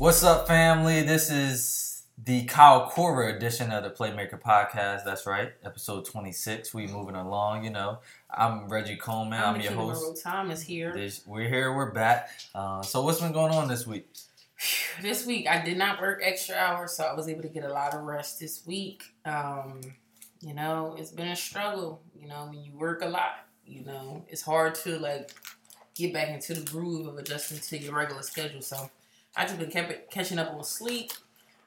What's up, family? This is the Kyle Cora edition of the Playmaker Podcast. That's right, episode 26. We moving along, you know. I'm Reggie Coleman. I'm, I'm your host. Thomas here. This, we're here. We're back. Uh, so, what's been going on this week? This week I did not work extra hours, so I was able to get a lot of rest this week. Um, you know, it's been a struggle. You know, when you work a lot, you know, it's hard to like get back into the groove of adjusting to your regular schedule. So I just been kept catching up on sleep.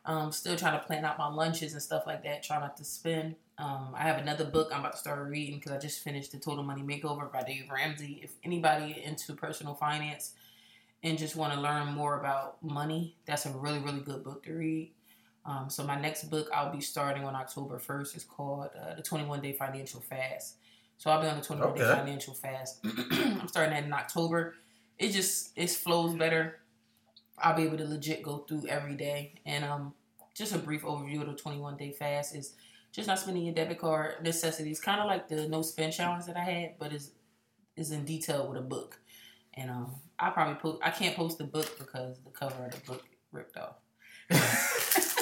Um, still trying to plan out my lunches and stuff like that. Try not to spend. Um, I have another book I'm about to start reading because I just finished the Total Money Makeover by Dave Ramsey. If anybody into personal finance and just want to learn more about money, that's a really, really good book to read. Um, so my next book I'll be starting on October 1st is called uh, The 21 Day Financial Fast. So I'll be on the 21 Day Financial Fast. I'm starting that in October. It just it flows better. I'll be able to legit go through every day. And um, just a brief overview of the 21 Day Fast is just not spending your debit card necessities, kind of like the no spend challenge that I had, but is is in detail with a book. And um, I probably post. I can't post the book because the cover of the book ripped off.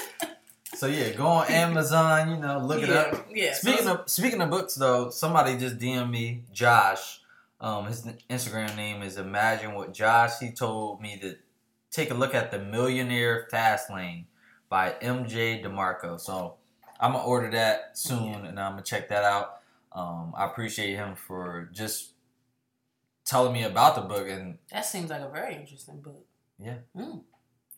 So, yeah, go on Amazon, you know, look it up. Yeah. Speaking so of speaking of books, though, somebody just DM me, Josh. Um, his Instagram name is Imagine What Josh. He told me to take a look at the Millionaire Fast Lane by MJ DeMarco. So I'm gonna order that soon, and I'm gonna check that out. Um, I appreciate him for just telling me about the book, and that seems like a very interesting book. yeah, Mm.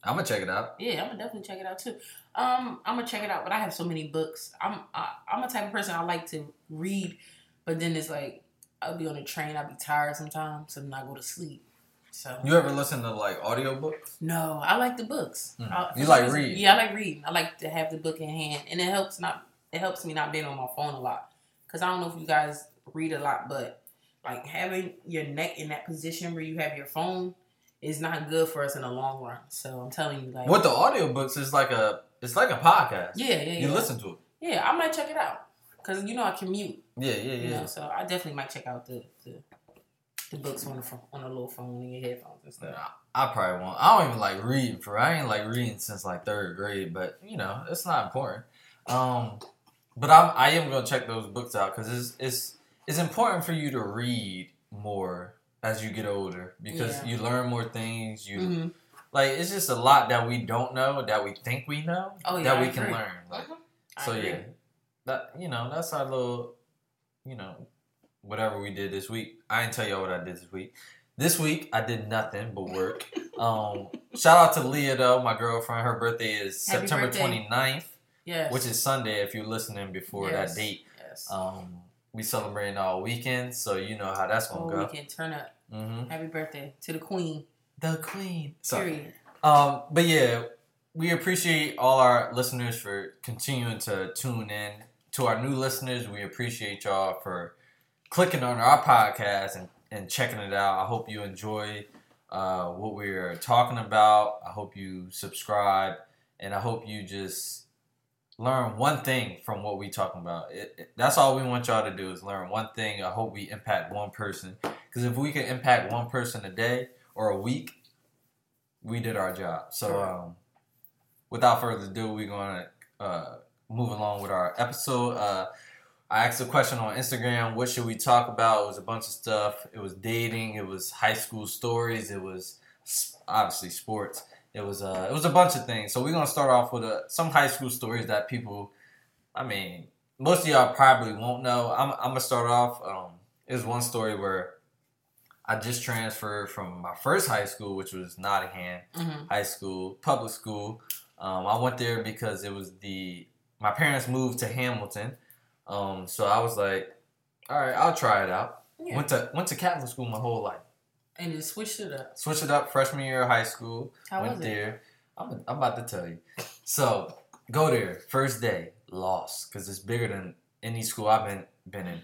I'm gonna check it out. Yeah, I'm gonna definitely check it out too. Um, I'm gonna check it out, but I have so many books. I'm I, I'm a type of person I like to read, but then it's like I'll be on the train, I'll be tired sometimes, so then I go to sleep. So You ever listen to like audiobooks? No, I like the books. Mm. I- You like reading? Yeah, I like reading. I like to have the book in hand, and it helps not. It helps me not being on my phone a lot. Cause I don't know if you guys read a lot, but like having your neck in that position where you have your phone is not good for us in the long run. So I'm telling you, like, With the audiobooks, it's like a it's like a podcast. Yeah, yeah, You yeah. listen to it. Yeah, I might check it out. Cause you know I commute. Yeah, yeah, You yeah. know, so I definitely might check out the the, the books on the phone, on a little phone in your headphones and stuff. I probably won't. I don't even like reading for. I ain't like reading since like third grade, but you know it's not important. Um, but I'm I am gonna check those books out because it's it's it's important for you to read more as you get older because Yeah. you learn more things. You Mhm. like it's just a lot that we don't know that we think we know Oh, yeah, that I we can learn. Like, Mhm. So yeah, that you know that's our little you know whatever we did this week. I didn't tell y'all what I did this week. This week I did nothing but work. um, shout out to Leah though, my girlfriend. Her birthday is Happy September birthday. 29th, Yes. which is Sunday if you're listening before Yes. that date. yes. Um, we celebrating all weekend, so you know how that's gonna we can turn up. go. hmm Happy birthday to the queen. The queen. So, Period. um, but yeah, we appreciate all our listeners for continuing to tune in. To our new listeners, we appreciate y'all for clicking on our podcast and, and checking it out. I hope you enjoy uh, what we're talking about. I hope you subscribe, and I hope you just learn one thing from what we're talking about. It, it- that's all we want y'all to do is learn one thing. I hope we impact one person. Because if we can impact one person a day or a week, we did our job. So, um, without further ado, we're going to uh, move along with our episode. Uh, I asked a question on Instagram. What should we talk about? It was a bunch of stuff. It was dating. It was high school stories. It was obviously sports. It was uh, it was a bunch of things. So we're gonna start off with uh, some high school stories that people, I mean, most of y'all probably won't know. I'm, I'm gonna start off. Um, there's one story where I just transferred from my first high school, which was Nottingham Mhm. High School, public school. Um, I went there because it was the my parents moved to Hamilton, um, so I was like, all right, I'll try it out. Yeah. Went to went to Catholic school my whole life. And just switched it up. Switched it up freshman year of high school. How went there. I'm, I'm about to tell you. So go there. First day, lost because it's bigger than any school I've been been in.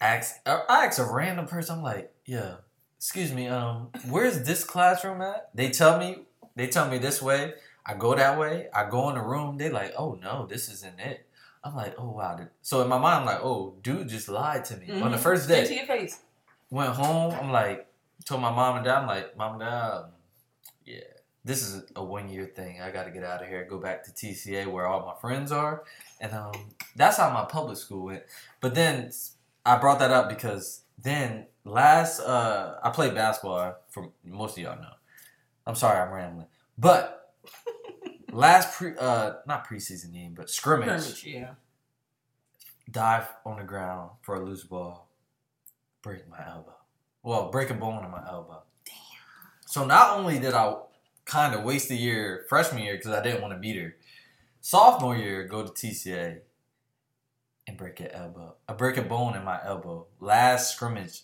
Ask I I asked a random person. I'm like, yeah, excuse me, um, where's this classroom at? They tell me they tell me this way. I go that way. I go in the room. They like, oh no, this isn't it. I'm like, oh wow. So in my mind, I'm like, oh, dude just lied to me on the Mhm. first Straight day to your face. went home. I'm like, told my mom and dad, I'm like, mom and dad, um, yeah, this is a one year thing. I got to get out of here, go back to TCA where all my friends are, and um, that's how my public school went. But then I brought that up because then last uh, I played basketball. For most of y'all know, I'm sorry I'm rambling, but last pre uh not preseason game, but scrimmage Scrimmage, yeah. dive on the ground for a loose ball, break my elbow. Well, break a bone in my elbow. Damn. So not only did I kind of waste a year freshman year because I didn't want to beat her, sophomore year go to TCA and break an elbow. I break a bone in my elbow. Last scrimmage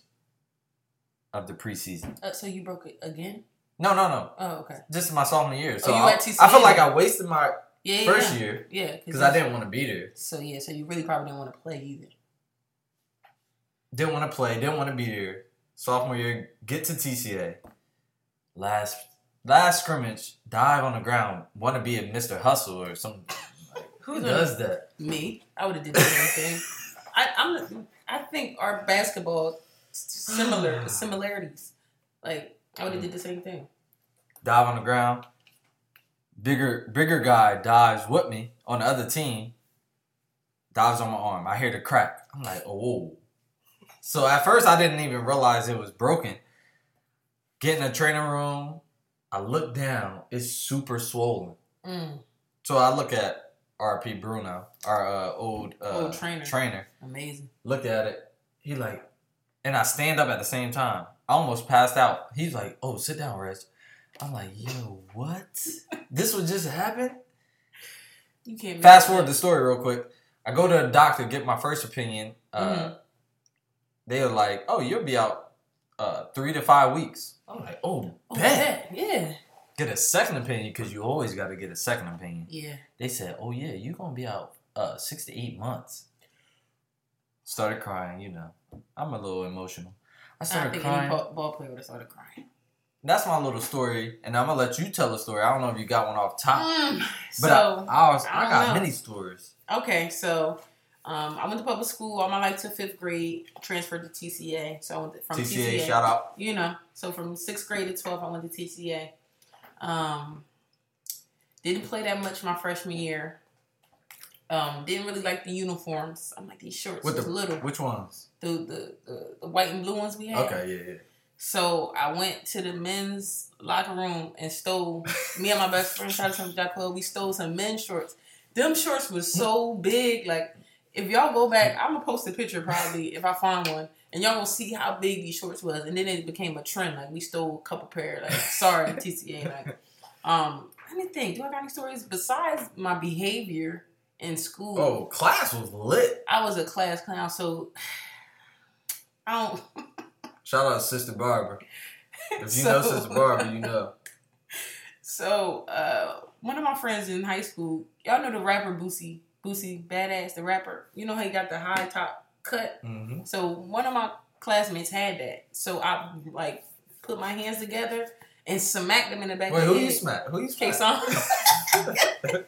of the preseason. Uh, so you broke it again? No, no, no. Oh, okay. Just my sophomore year. Oh, so Oh, I? I feel like I wasted my Yeah, yeah. first yeah. year Yeah, because I didn't want to be there. So yeah, so you really probably didn't want to play either. didn't want to play, didn't want to be there. Sophomore year, get to TCA. Last last scrimmage, dive on the ground, want to be a Mr. Hustle or something. Like, who does that? Me, I would have did the same thing. I, I'm. I think our basketball similar similarities. Like I would have did the same thing. Dive on the ground. Bigger bigger guy dives with me on the other team. Dives on my arm. I hear the crack. I'm like, oh. So at first I didn't even realize it was broken. Get in the training room. I look down. It's super swollen. Mm, So I look at RP Bruno, our uh, old uh, Old trainer. Trainer. amazing. Looked at it. He like, and I stand up at the same time. I almost passed out. He's like, "Oh, sit down, Reg." I'm like, "Yo, what? this would just happen?" You can't. Fast forward the story real quick. I go to the doctor get my first opinion. Uh, Mhm. They were like, "Oh, you'll be out uh, three to five weeks." I'm like, "Oh, Oh, bet." yeah, yeah, Get a second opinion because you always got to get a second opinion. yeah. They said, "Oh yeah, you're gonna be out uh, six to eight months." Started crying, you know. I'm a little emotional. I started I think any crying. ball, ball player would have started crying. That's my little story, and I'm gonna let you tell a story. I don't know if you got one off top, Mm, but so I, I, was, I got know. many stories. Okay, so um, I went to public school all my life to fifth grade. Transferred to TCA. So I went to, from TCA, TCA. shout out. You know, so from sixth grade to twelve, I went to TCA. Um, didn't play that much my freshman year. Um, didn't really like the uniforms. I'm like these shorts was the little. which ones? The, the the the white and blue ones we had. Okay, yeah, yeah. So I went to the men's locker room and stole. me and my best friend, out to Jack Club, we stole some men's shorts. Them shorts was so big. Like, if y'all go back, I'm gonna post a picture probably if I find one, and y'all will see how big these shorts was. And then it became a trend. Like, we stole a couple pair. Like, sorry, TCA. Like, um, let me think. Do I got any stories besides my behavior in school? Oh, class was lit. I was a class clown, so I don't. Shout out to Sister Barbara. If you So- know Sister Barbara, you know. So, uh, one of my friends in high school, y'all know the rapper Boosie, Boosie Badazz, the rapper. You know how he got the high top cut. hmm So one of my classmates had that. So I like put my hands together and smacked him in the back Wait, of who the you head. smack? Who you smack?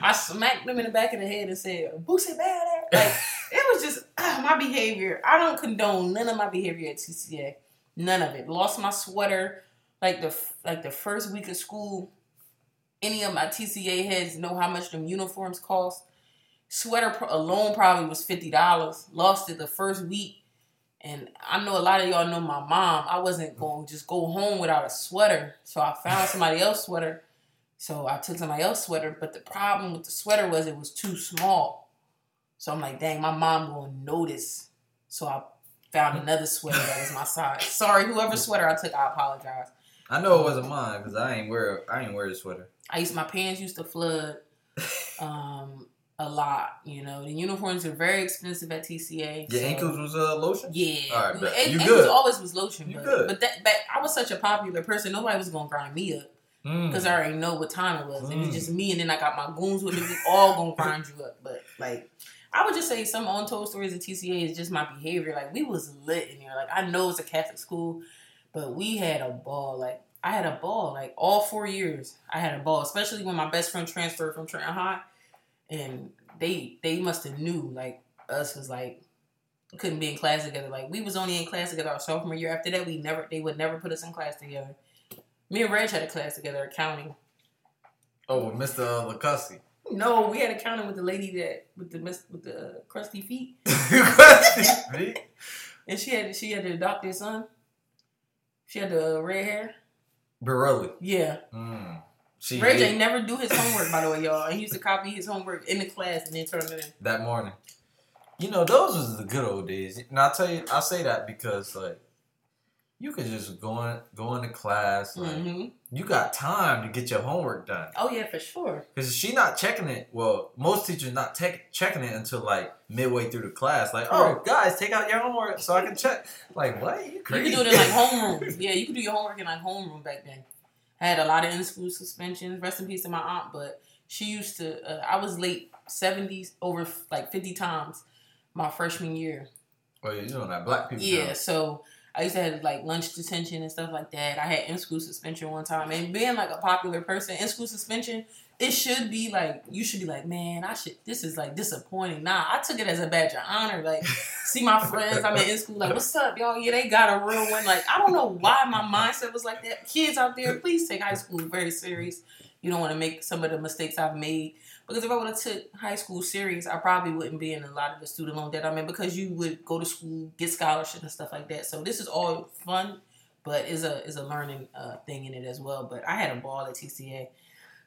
I smacked him in the back of the head and said, "Boosie bad ass." Like it was just ah, my behavior. I don't condone none of my behavior at TCA. None of it. Lost my sweater like the like the first week of school. Any of my TCA heads know how much them uniforms cost. Sweater pro- alone probably was fifty dollars. Lost it the first week. And I know a lot of y'all know my mom. I wasn't going to just go home without a sweater. So I found somebody else's sweater. So I took somebody else's sweater. But the problem with the sweater was it was too small. So I'm like, dang, my mom will notice. So I found another sweater that was my size. Sorry, whoever sweater I took, I apologize. I know it wasn't mine because I ain't wear I ain't wear a sweater. I used my pants used to flood um, a lot. You know, the uniforms are very expensive at TCA. Your so- ankles was uh, lotion. Yeah, All right. An- You good. always was lotion, You but, good. but that but I was such a popular person. Nobody was gonna grind me up Mm. because I already know what time it was. It was Mm. just me, and then I got my goons with me. We all gonna grind you up. But like, I would just say some untold stories of TCA is just my behavior. Like we was lit in there. Like I know it's a Catholic school, but we had a ball. Like I had a ball. Like all four years, I had a ball. Especially when my best friend transferred from Trenton High, and they they must have knew like us was like couldn't be in class together. Like we was only in class together our sophomore year. After that, we never they would never put us in class together. Me and Reg had a class together, accounting. Oh, with Mr. Lacussy. No, we had accounting with the lady that with the with the crusty feet, and she had she had to adopt their son. She had the red hair. Barelli. Yeah, Mm. She ate ain't never do his homework by the way, y'all. And he used to copy his homework in the class and then turn it in. that morning. You know, those was the good old days. And I tell you, I say that because like you could just go in, go into class. Like, hmm You got time to get your homework done. Oh yeah, for sure. Cause she not checking it. Well, most teachers not tech checking it until like midway through the class. Like, oh guys, take out your homework so I can check. Like, what? You You could do it in like homeroom. Yeah, you could do your homework in like homeroom back then. I had a lot of in school suspensions. Rest in peace to my aunt, but she used to. Uh, I was late seventies over like fifty times my freshman year. oh, yeah, you're doing that black people. Yeah, time. so I used to have like lunch detention and stuff like that. I had in school suspension one time, and being like a popular person, in school suspension, it should be like you should be like, man, I should. This is like disappointing. Nah, I took it as a badge of honor. Like, see my friends, I'm in school. Like, what's up, y'all? Yeah, they got a real one. Like, I don't know why my mindset was like that. Kids out there, please take high school very serious. You don't want to make some of the mistakes I've made. Because if I would have took high school serious, I probably wouldn't be in a lot of the student loan debt I'm in because you would go to school, get scholarship and stuff like that. So this is all fun, but is a is a learning uh, thing in it as well. But I had a ball at TCA.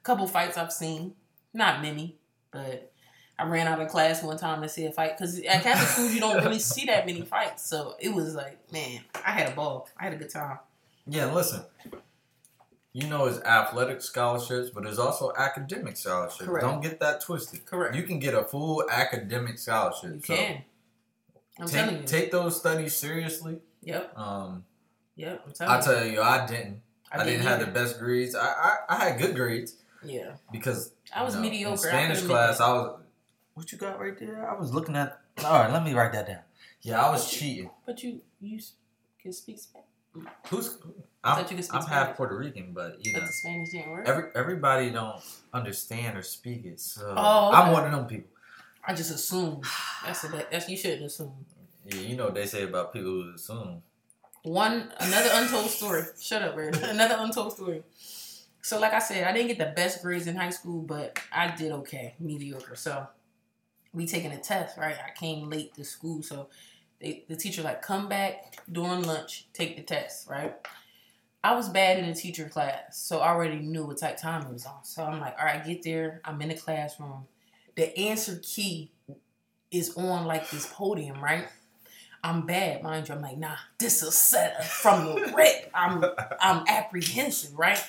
Couple fights I've seen, not many, but I ran out of class one time to see a fight because at Catholic schools you don't really see that many fights. So it was like, man, I had a ball. I had a good time. Yeah, listen. You know, it's athletic scholarships, but there's also academic scholarships. Correct. Don't get that twisted. Correct. You can get a full academic scholarship. You So can. I'm telling you. take take those studies seriously. Yep. Um, Yep. I'm telling I tell you, I didn't. I, didn't have the best grades. I, I I had good grades Yeah. because I was you know, mediocre. In Spanish could've class, I was. What you got right there? I was looking at. All right, let me write that down. Yeah, I was cheating. But you you can speak Spanish. Who's? I I'm, thought you could speak I'm half Puerto Rican, but you But know, the Spanish didn't work. every everybody don't understand or speak it. So Oh, I'm one of them people. I just assume. That's a, that's you shouldn't assume. Yeah, you know what they say about people who assume. One another untold story. Shut up, Red. Another untold story. So, like I said, I didn't get the best grades in high school, but I did okay, mediocre. So, we taking a test, right? I came late to school, so they, the teacher like come back during lunch, take the test, right? I was bad in the teacher class, so I already knew what type time it was on. So I'm like, all right, get there. I'm in the classroom. The answer key is on like this podium, right? I'm bad, mind you. I'm like, nah, this is set from the rip. I'm I'm apprehensive, right?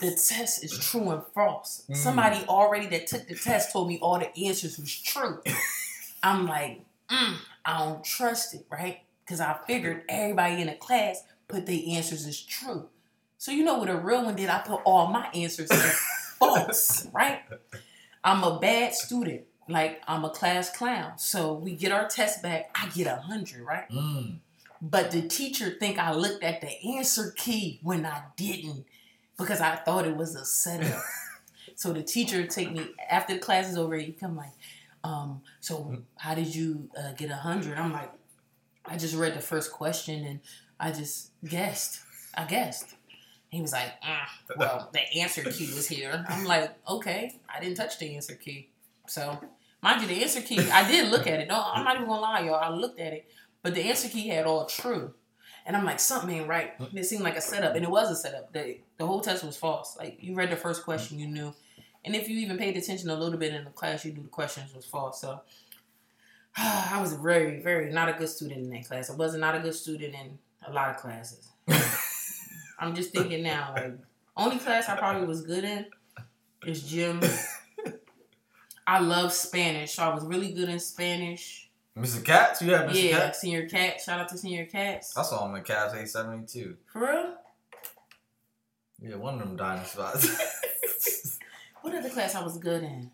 The test is true and false. Mm. Somebody already that took the test told me all the answers was true. I'm like, mm, I don't trust it, right? Because I figured everybody in the class put their answers as true. So you know what a real one did? I put all my answers as false, right? I'm a bad student. Like I'm a class clown. So we get our test back. I get a hundred, right? Mm. But the teacher think I looked at the answer key when I didn't because I thought it was a setup. So the teacher take me after the class is over. He come like, um, so how did you uh, get a hundred? I'm like, I just read the first question and I just guessed. I guessed. He was like, ah, well, the answer key was here. I'm like, okay, I didn't touch the answer key. So, mind you, the answer key, I did look at it. No, I'm not even gonna lie, y'all. I looked at it, but the answer key had all true. And I'm like, something ain't right. It seemed like a setup, and it was a setup. The, the whole test was false. Like, you read the first question, you knew. And if you even paid attention a little bit in the class, you knew the questions was false. So, I was very, very not a good student in that class. I was not not a good student in a lot of classes. I'm just thinking now, like only class I probably was good in is gym. I love Spanish, so I was really good in Spanish. Mr. Cats, you have Mr. Yeah, Cats. Senior Cat. Shout out to Senior Cats. I saw him in Cats seventy two. For real? Yeah, one of them dining spots. What other class I was good in?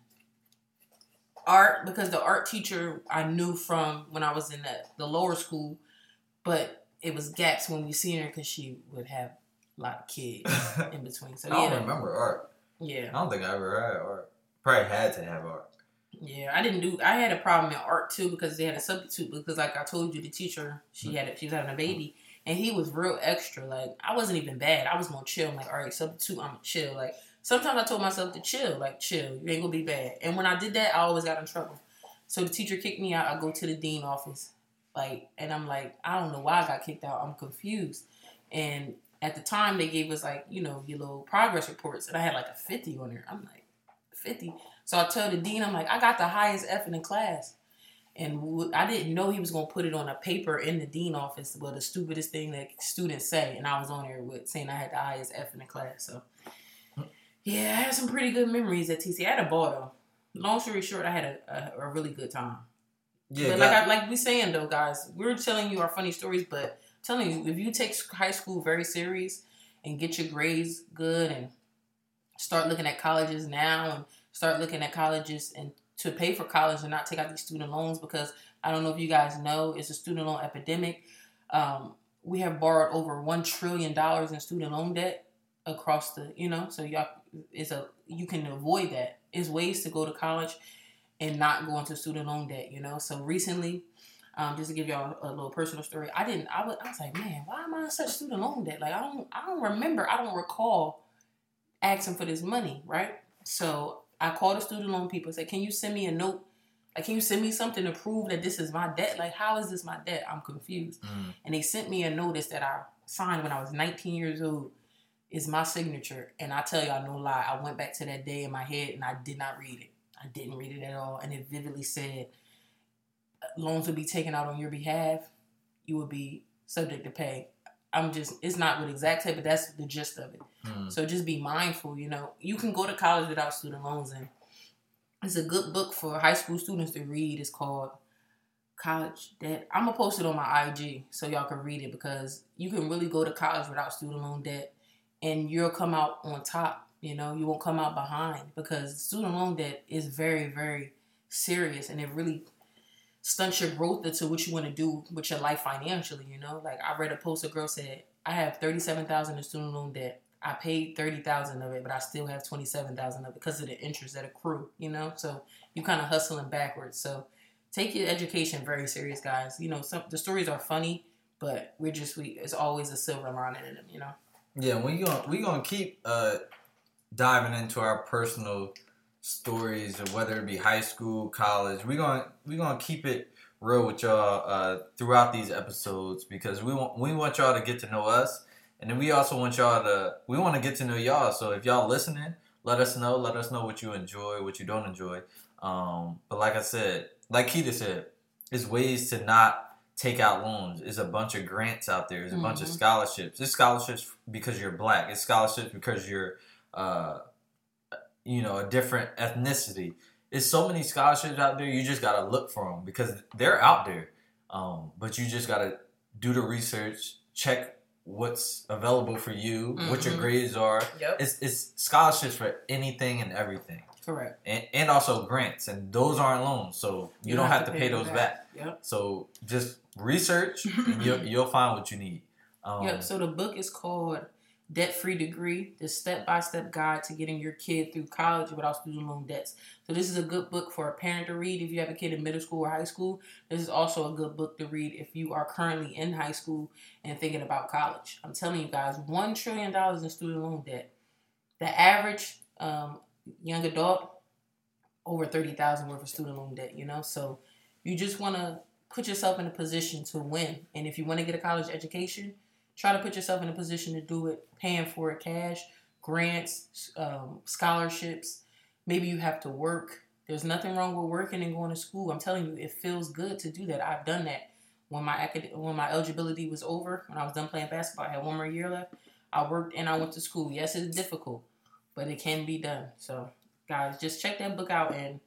Art, because the art teacher I knew from when I was in the, the lower school, but it was gaps when we seen her because she would have a lot of kids in between. So I don't yeah, remember art. yeah. I don't think I ever had art. Probably had to have art. Yeah, I didn't do. I had a problem in art too because they had a substitute. Because like I told you, the teacher she had a, she was having a baby, and he was real extra. Like I wasn't even bad. I was gonna chill. I'm like, all right, substitute, I'm gonna chill. Like sometimes I told myself to chill. Like chill, you ain't gonna be bad. And when I did that, I always got in trouble. So the teacher kicked me out. I go to the dean office, like, and I'm like, I don't know why I got kicked out. I'm confused. And at the time, they gave us like you know your little progress reports, and I had like a 50 on there. I'm like 50. So I tell the dean, I'm like, I got the highest F in the class. And w- I didn't know he was going to put it on a paper in the dean office, well, the stupidest thing that students say. And I was on there with saying I had the highest F in the class. So, yeah, I had some pretty good memories at TC. I had a ball, though. Long story short, I had a, a, a really good time. Yeah, but like I, like we saying though, guys, we're telling you our funny stories, but telling you if you take high school very serious and get your grades good and start looking at colleges now and start looking at colleges and to pay for college and not take out these student loans because I don't know if you guys know it's a student loan epidemic. Um, we have borrowed over one trillion dollars in student loan debt across the you know so y'all it's a you can avoid that. It's ways to go to college and not go into student loan debt, you know. So recently, um, just to give y'all a, little personal story, I didn't. I was, I was like, man, why am I in such student loan debt? Like, I don't, I don't remember. I don't recall asking for this money, right? So I called the student loan people. Said, can you send me a note? Like, can you send me something to prove that this is my debt? Like, how is this my debt? I'm confused. Mm. And they sent me a notice that I signed when I was 19 years old. Is my signature, and I tell y'all no lie. I went back to that day in my head, and I did not read it. I didn't read it at all, and it vividly said loans will be taken out on your behalf. You will be subject to pay. I'm just, it's not what exact say, but that's the gist of it. Mm. So just be mindful. You know, you can go to college without student loans, and it's a good book for high school students to read. It's called College Debt. I'm gonna post it on my IG so y'all can read it because you can really go to college without student loan debt, and you'll come out on top. You know, you won't come out behind because student loan debt is very, very serious, and it really stunts your growth into what you want to do with your life financially. You know, like I read a post a girl said, "I have thirty seven thousand in student loan debt. I paid thirty thousand of it, but I still have twenty seven thousand of it because of the interest that accrue." You know, so you kind of hustling backwards. So take your education very serious, guys. You know, some the stories are funny, but we're just we it's always a silver lining in them. You know. Yeah, we gonna we gonna keep uh diving into our personal stories of whether it be high school, college. We're gonna we gonna keep it real with y'all uh, throughout these episodes because we want we want y'all to get to know us, and then we also want y'all to we want to get to know y'all. So if y'all listening, let us know. Let us know what you enjoy, what you don't enjoy. Um, but like I said, like Keita said, there's ways to not take out loans. There's a bunch of grants out there. There's a bunch of Mhm. scholarships. It's scholarships because you're black. It's scholarships because you're, uh, you know, a different ethnicity. There's so many scholarships out there. You just gotta look for them because they're out there. Um, but you just gotta do the research, check what's available for you, what your Mhm. grades are. Yep. It's it's scholarships for anything and everything Correct. and, and also grants, and those aren't loans, so you, don't have to pay, them those back. Yep. So just research, and you'll you'll find what you need. Um, Yep. So the book is called debt free degree, the step by step guide to getting your kid through college without student loan debts. So, this is a good book for a parent to read if you have a kid in middle school or high school. This is also a good book to read if you are currently in high school and thinking about college. I'm telling you guys, $1 trillion in student loan debt. The average um, young adult, over 30000 worth of student loan debt, you know? So, you just want to put yourself in a position to win. And if you want to get a college education, Try to put yourself in a position to do it, paying for it cash, grants, um, scholarships. Maybe you have to work. There's nothing wrong with working and going to school. I'm telling you, it feels good to do that. I've done that when my acad- when my eligibility was over, when I was done playing basketball, I had one more year left. I worked and I went to school. Yes, it's difficult, but it can be done. So, guys, just check that book out, and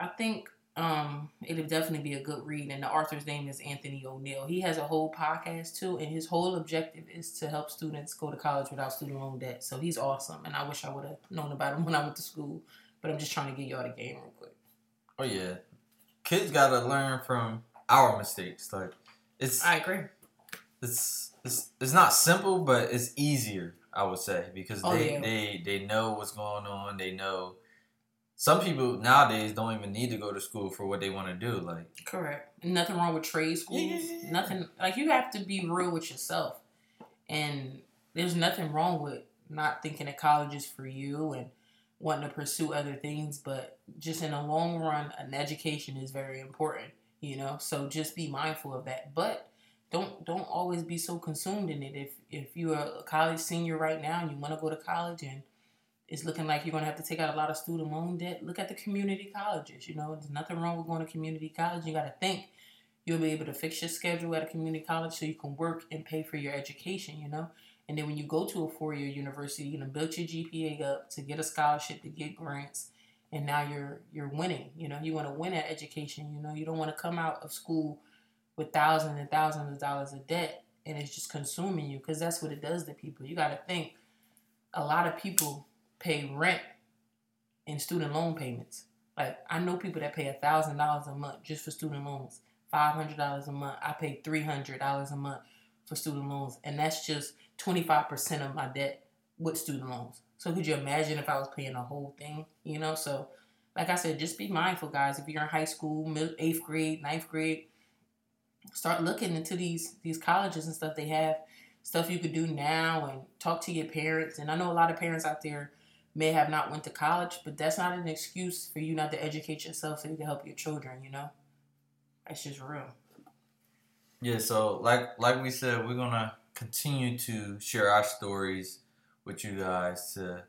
I think um, it'll definitely be a good read. And the author's name is Anthony ONeal. He has a whole podcast too, and his whole objective is to help students go to college without student loan debt. So he's awesome, and I wish I would have known about him when I went to school. But I'm just trying to get y'all the game real quick. Oh yeah, kids gotta learn from our mistakes. Like it's, I agree. It's it's it's not simple, but it's easier. I would say because Oh, they yeah. they they know what's going on. They know. Some people nowadays don't even need to go to school for what they want to do. Like Correct. Nothing wrong with trade schools. Yeah, yeah, yeah. Nothing like you have to be real with yourself. And there's nothing wrong with not thinking that college is for you and wanting to pursue other things, but just in the long run, an education is very important, you know? So just be mindful of that. But don't don't always be so consumed in it. If if you're a college senior right now and you want to go to college and it's looking like you're going to have to take out a lot of student loan debt. Look at the community colleges. You know, there's nothing wrong with going to community college. You got to think you'll be able to fix your schedule at a community college so you can work and pay for your education, you know? And then when you go to a four year university, you know, build your GPA up to get a scholarship, to get grants, and now you're you're winning. You know, you want to win at education, you know, you don't want to come out of school with thousands and thousands of dollars of debt and it's just consuming you because that's what it does to people. You got to think a lot of people pay rent and student loan payments. Like I know people that pay a thousand dollars a month just for student loans, five hundred dollars a month. I pay three hundred dollars a month for student loans, and that's just twenty five percent of my debt with student loans. So could you imagine if I was paying the whole thing? You know, so like I said, just be mindful, guys. If you're in high school, mid- eighth grade, ninth grade, start looking into these these colleges and stuff they have stuff you could do now and talk to your parents and i know a lot of parents out there may have not went to college but that's not an excuse for you not to educate yourself so you can help your children you know that's just real Yeah, so like like we said, we're gonna continue to share our stories with you guys to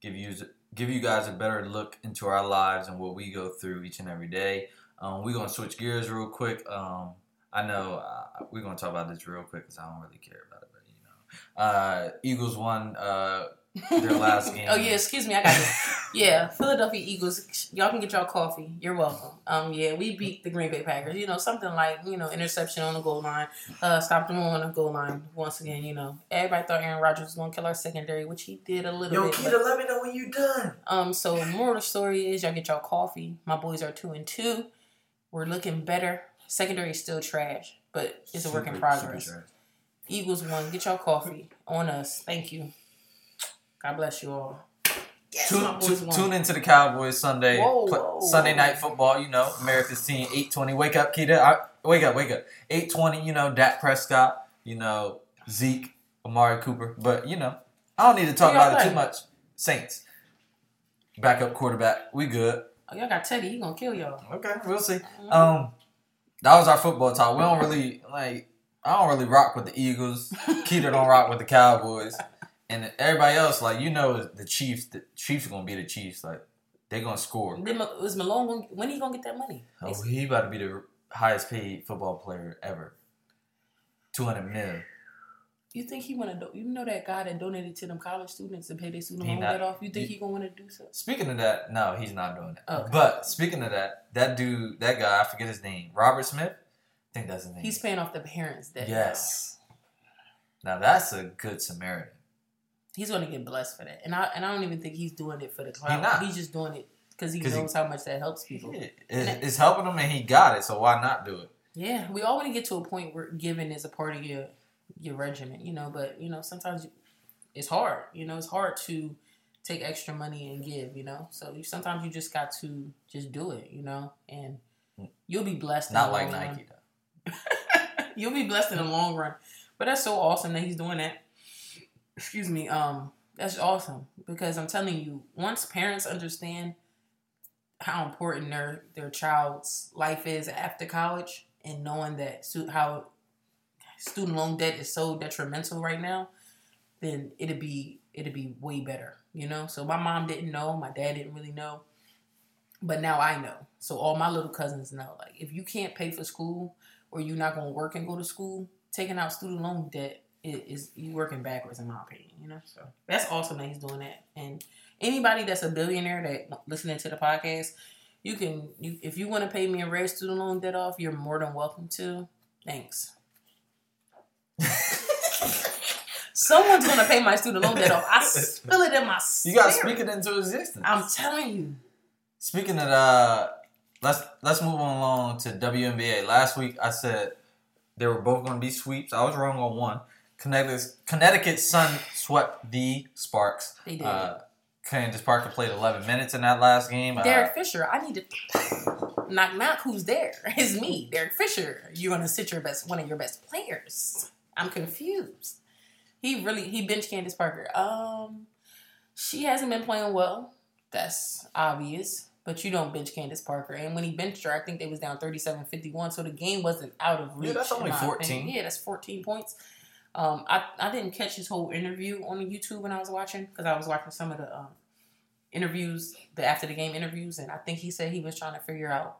give you give you guys a better look into our lives and what we go through each and every day. Um, we're gonna switch gears real quick. Um, I know uh, we're gonna talk about this real quick because I don't really care about it, but you know, uh, Eagles won uh, their last game. oh yeah excuse me i got it yeah philadelphia eagles y'all can get y'all coffee you're welcome um yeah we beat the green bay packers you know something like you know interception on the goal line uh stopped them on the goal line once again you know everybody thought aaron rodgers was gonna kill our secondary which he did a little Yo, bit Keita, but- let me know when you're done. Um, so moral of the story is y'all get y'all coffee. My boys are two and two. We're looking better. Secondary is still trash, but it's a work in progress. Eagles won. Get y'all coffee on us. Thank you. God bless you all. Yes, Tune, tune, into the Cowboys Sunday Whoa, pl- whoa. Sunday night football. You know, America's team eight twenty. Wake up, Keita. I, wake up, wake up. Eight twenty. You know, Dak Prescott. You know, Zeke, Amari Cooper. But you know, I don't need to talk Who y'all about it too much. Saints. Backup quarterback. We good. Oh, y'all got Teddy. He gonna kill y'all. Okay, we'll see. Mm-hmm. Um, that was our football talk. We don't really like. I don't really rock with the Eagles. Keita don't rock with the Cowboys, and everybody else, like you know, the Chiefs. The Chiefs are gonna be the Chiefs. Like they're gonna score. Was Mahomes gonna, when he gonna get that money? Oh, he about to be the highest paid football player ever. Two hundred mil. You think he wanna do? You know that guy that donated to them college students to pay their student loan debt off. You think he- he gonna wanna do so? Speaking of that, no, he's not doing that. Okay. But speaking of that, that dude, that guy, I forget his name, Robert Smith. I think that's his name. He's paying off the parents' debt. now. yes. Now that's a good Samaritan. He's gonna get blessed for that. And I and I don't even think he's doing it for the clout. not. He's just doing it because he 'Cause he- knows how much that helps people. Yeah, it- it's helping him, and he got it. So why not do it? Yeah, we all want to get to a point where giving is a part of your your regimen, you know. But you know, sometimes you, it's hard. You know, it's hard to take extra money and give. You know, so you, sometimes you just got to just do it. You know, and you'll be blessed. Not the like long run. Nike though. You'll be blessed in the long run. But that's so awesome that he's doing that. Excuse me. Um, that's awesome because I'm telling you, once parents understand how important their their child's life is after college, and knowing that how student loan debt is so detrimental right now, then it'd be it'd be way better, you know. So my mom didn't know, my dad didn't really know, but now I know. So all my little cousins know. Like if you can't pay for school or you're not gonna work and go to school, taking out student loan debt is, is you working backwards in my opinion. You know, so that's awesome that he's doing that. And anybody that's a billionaire that listening to the podcast, you can you if you want to pay me a red student loan debt off, you're more than welcome to. Thanks. Someone's gonna pay my student loan debt off. I feel it in my You gotta speak it into existence. I'm telling you. Speaking of uh, let's let's move on along to WNBA. Last week I said they were both going to be sweeps. I was wrong on one. Connecticut Connecticut Sun swept the Sparks. They did. Uh, Candace Parker played 11 minutes in that last game. Uh, Derek Fisher, I need to knock knock. Who's there? It's me, Derek Fisher. You're gonna sit your best, one of your best players. I'm confused. He really he benched Candace Parker. Um, she hasn't been playing well. That's obvious. But you don't bench Candace Parker. And when he benched her, I think they was down 37-51. So the game wasn't out of reach. Yeah, that's only my 14. opinion. Yeah, that's 14 points. Um, I, I didn't catch his whole interview on YouTube when I was watching because I was watching some of the um, interviews, the after the game interviews, and I think he said he was trying to figure out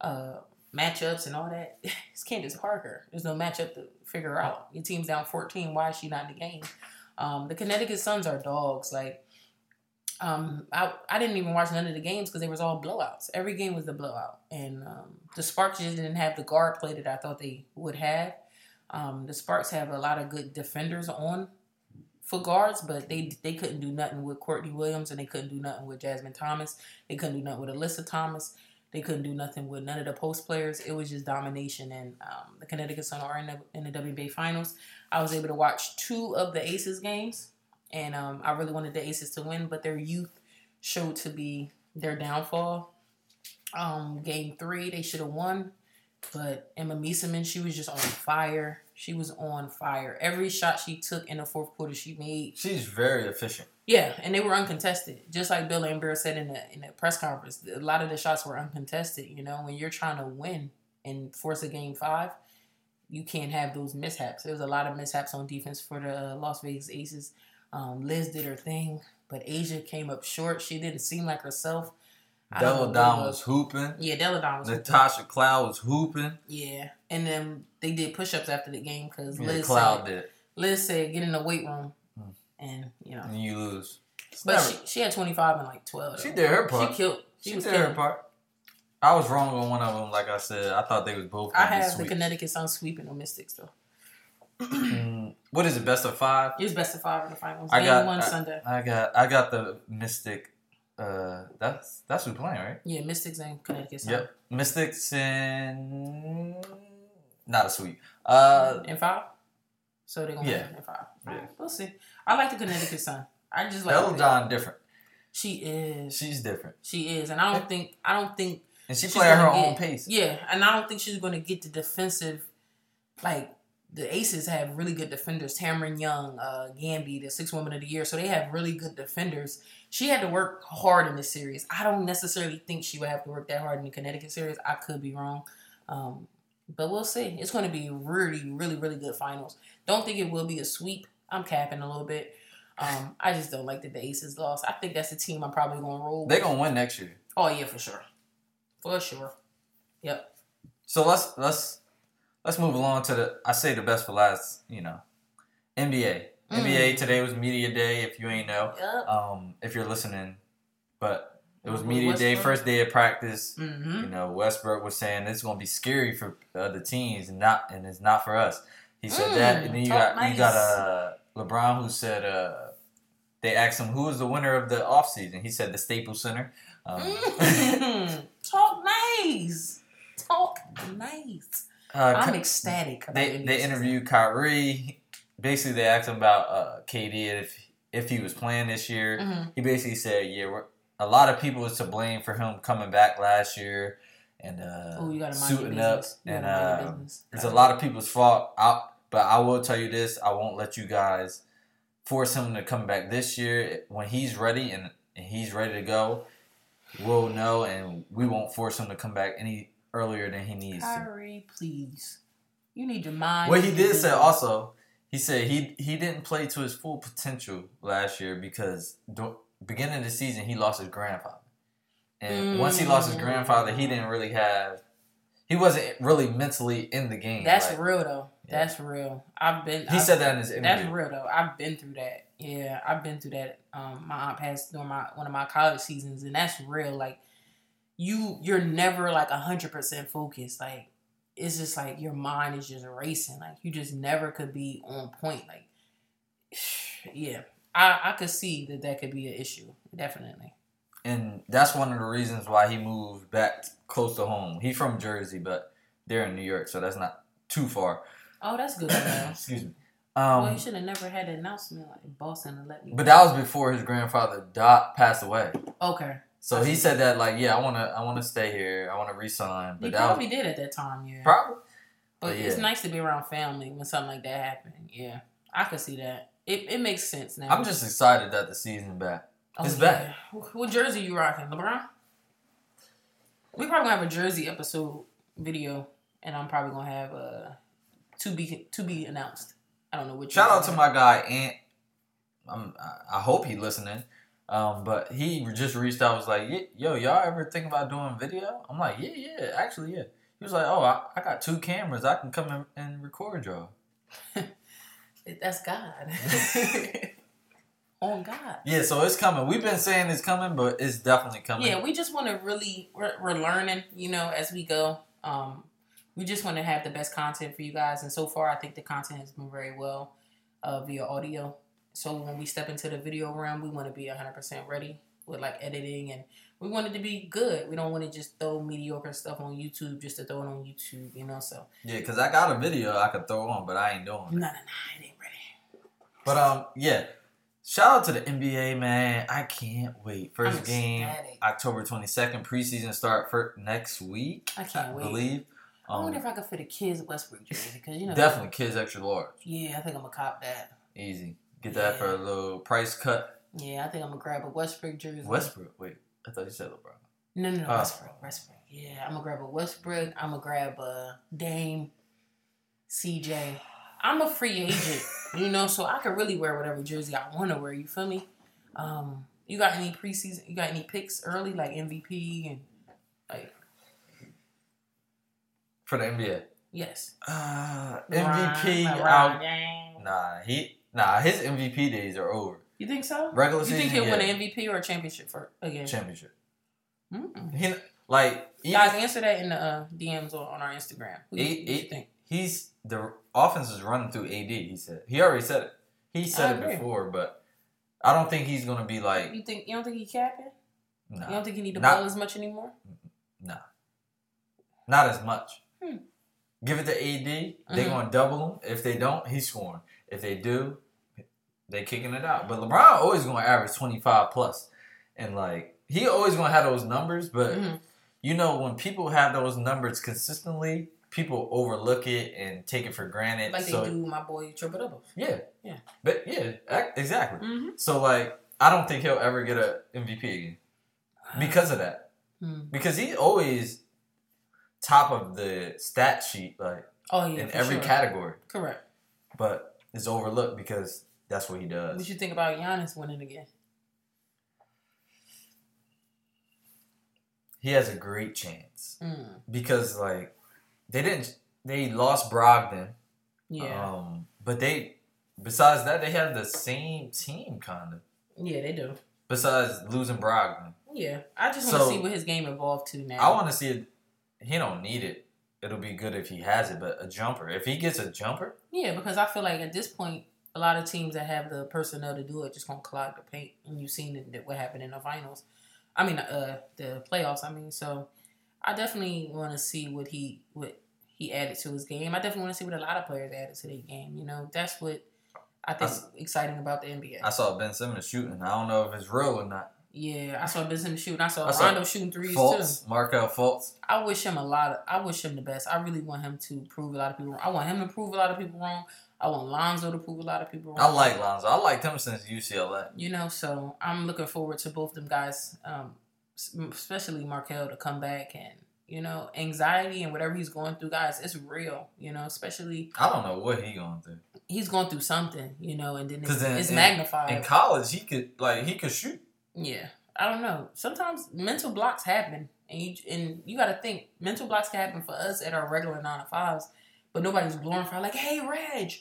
uh, matchups and all that. It's Candace Parker. There's no matchup to figure out. Your team's down 14. Why is she not in the game? Um, the Connecticut Suns are dogs. Like, um, I, I didn't even watch none of the games because they was all blowouts. Every game was a blowout, and um, the Sparks just didn't have the guard play that I thought they would have. Um, the Sparks have a lot of good defenders on for guards, but they they couldn't do nothing with Courtney Williams, and they couldn't do nothing with Jasmine Thomas. They couldn't do nothing with Alyssa Thomas. They couldn't do nothing with none of the post players. It was just domination, and um, the Connecticut Sun are in the in the WNBA finals. I was able to watch two of the Aces games, and um, I really wanted the Aces to win, but their youth showed to be their downfall. Um, game three, they should have won, but Emma Meesseman, she was just on fire. She was on fire. Every shot she took in the fourth quarter, she made. She's very efficient. Yeah, and they were uncontested. Just like Bill Laimbeer said in the in the press conference, a lot of the shots were uncontested. You know, when you're trying to win and force a game five, you can't have those mishaps. There was a lot of mishaps on defense for the Las Vegas Aces. Um, Liz did her thing, but A'ja came up short. She didn't seem like herself. Delle Donne was hooping. Yeah, Delle Donne was. Natasha Cloud was hooping. Yeah, and then they did push-ups after the game because Yeah, Liz Cloud said, did. Liz said get in the weight room, Mm. and you know, And you lose. but never- she, she had 25 and like 12. She did her part. She killed. She, She was did her killing. part. I was wrong on one of them. Like I said, I thought they was both. I have the. Connecticut Sun sweeping the Mystics though. Mm, what is it? Best of five. It was best of five in the finals. I got. one I, Sunday. I got. I got the Mystic. Uh, that's that's who's playing, right? Yeah, Mystics and Connecticut Sun. Yep. Mystics and not a sweep. Uh, In five. So they're gonna Yeah. win in five. Yeah. We'll see. I like the Connecticut Sun. I just like Delle Donne different. She is. She's different, She is, and I don't think I don't think and she play at her gonna own pace. Yeah, and I don't think she's going to get the defensive. Like the Aces have really good defenders. Tamron Young, uh, Hamby, the six woman of the year, so they have really good defenders. She had to work hard in this series. I don't necessarily think she would have to work that hard in the Connecticut series. I could be wrong, um, but we'll see. It's going to be really, really, really good finals. Don't think it will be a sweep. I'm capping a little bit. Um, I just don't like that the Aces lost. I think that's the team I'm probably going to roll. They're gonna win next year. Oh yeah, for sure, for sure. Yep. So let's let's let's move along to the I say the best for last. You know, NBA. NBA today was media day. If you ain't know, Yep. um, if you're listening, but it was media day, first day of practice. Mm-hmm. You know, Westbrook was saying it's gonna be scary for other teams and not and it's not for us. He said that, Mm, and then you got you got nice. uh, LeBron who said uh, they asked him who was the winner of the offseason. He said the Staples Center. Um, Mm. Talk nice. Talk nice. Uh, I'm ecstatic. About they they interviewed Kyrie. basically they asked him about uh, KD and if if he was playing this year. Mhm. He basically said, "Yeah, we're, a lot of people was to blame for him coming back last year and uh, Oh, gotta suiting up. And uh, it's a lot of people's fault. I, but I will tell you this: I won't let you guys force him to come back this year. When he's ready and, and he's ready to go, we'll know, and we won't force him to come back any earlier than he needs to." Kyrie, please. You need your mind. What he did say also, he said he he didn't play to his full potential last year because do, beginning of the season he lost his grandfather, and once he lost his Mm. grandfather, he didn't really have. He wasn't really mentally in the game. That's like, real though. Yeah. That's real. I've been. He I've, said that in his interview. That's real though. I've been through that. Yeah, I've been through that. Um, my aunt passed during my one of my college seasons, and that's real. Like, you you're never like a hundred percent focused. Like, it's just like your mind is just racing. Like, you just never could be on point. Like, yeah, I I could see that that could be an issue. Definitely. and that's one of the reasons why he moved back close to home. He's from Jersey, but they're in New York, so that's not too far. Oh, that's good. Excuse me. well, Um, he should have never had an announcement like Boston to let me. but that was before his grandfather died, passed away. okay. So he said that like, yeah, I wanna, I wanna stay here. I wanna resign. But He probably was did at that time. Yeah. probably. But But it's nice to be around family when something like that happened. Yeah, I could see that. It it makes sense now. I'm just excited that the season back. Oh, it's yeah. back. Wh- What jersey you rocking, LeBron? We probably gonna have a jersey episode video, and I'm probably gonna have a to be to be announced. I don't know which. Shout out to my guy Ant. I'm, I- I hope he listening. Um, but he just reached out. Was like, "Yo, y'all ever think about doing video?" I'm like, "Yeah, yeah, actually, yeah." He was like, "Oh, I, I got two cameras. I can come in and record y'all." That's God. On God. Yeah, so it's coming. We've been saying it's coming, but it's definitely coming. Yeah, we just want to really we're, we're learning, you know, as we go. Um, we just want to have the best content for you guys, and so far, I think the content has been very well uh, via audio. So when we step into the video realm, we want to be hundred percent ready with like editing, and we want it to be good. We don't want to just throw mediocre stuff on YouTube just to throw it on YouTube, you know. So yeah, because I got a video I could throw on, but I ain't doing no, it. no, no, it ain't ready. But um, yeah. Shout out to the NBA, man. I can't wait. 1st I'm game. October 22nd. Preseason start for next week. I can't wait. believe. I wonder Um, if I could fit a kids Westbrook jersey because you know definitely kids extra large. Yeah, I think I'm gonna cop that. Easy. Get that for a little price cut. Yeah, I think I'm gonna grab a Westbrook jersey. Westbrook. Wait, I thought you said LeBron. No, no, no, Oh. Westbrook, Westbrook. Yeah, I'm gonna grab a Westbrook. I'm gonna grab a Dame, CJ. I'm a free agent, you know, so I can really wear whatever jersey I want to wear. You feel me? Um, you got any preseason? You got any picks early, like MVP and like For the NBA. yes, Uh, MVP. Out. Nah, he. Nah, his MVP days are over. You think so? Regular You think he'll win an MVP or a championship for again? Championship. Mm-mm. He like he, Guys, answer that in the uh, DMs on, on our Instagram. Who you, Eight- what you think? he's the offense is running through AD. He said he already said it. He said it before, but I don't think he's gonna be like You think you don't think he capping? nah, You don't think he need the Not- ball as much anymore? nah, not as much. Hmm. Give it to AD. They're Mhm. gonna double him. If they don't, he's scoring. If they do, they kicking it out. But LeBron always gonna average twenty five plus, and like he always gonna have those numbers. But Mhm. you know when people have those numbers consistently, people overlook it and take it for granted. Like they do my boy triple doubles. yeah, Yeah. but yeah, exactly. Mm-hmm. So like, I don't think he'll ever get a MVP again because of that. Hmm. Because he always top of the stat sheet, like Oh yeah, in every sure. category, Correct. but it's overlooked because that's what he does. What you think about Giannis winning again? he has a great chance Mm. because like they didn't, they lost Brogdon, Yeah, um, but they besides that they have the same team kind of. yeah, they do. Besides losing Brogdon, Yeah, I just want to So- see what his game evolved to now. I want to see it. He don't need it. It'll be good if he has it, but a jumper. If he gets a jumper, Yeah, because I feel like at this point, a lot of teams that have the personnel to do it just gonna clog the paint, and you've seen it, what happened in the finals. I mean, uh, the playoffs. I mean, so I definitely want to see what he what he added to his game. I definitely want to see what a lot of players added to their game. You know, that's what I think That's- exciting about the NBA. I saw Ben Simmons shooting. I don't know if it's real or not. Yeah, I saw Benson shooting. I saw I saw Rondo shooting threes Fultz, too. Markelle Fultz. I wish him a lot. Of, I wish him the best. I really want him to prove a lot of people wrong. I want him to prove a lot of people wrong. I want Lonzo to prove a lot of people wrong. I like Lonzo. I liked him since UCLA. you know. So I'm looking forward to both them guys, um, especially Markelle, to come back and you know anxiety and whatever he's going through, guys. It's real, you know. Especially I don't know what he going through. he's going through something, you know, and then it's, in, it's magnified. in college, he could like he could shoot. Yeah, I don't know. Sometimes mental blocks happen, and you and you got to think mental blocks can happen for us at our regular nine to fives, but nobody's glorified. Like, hey, Reg,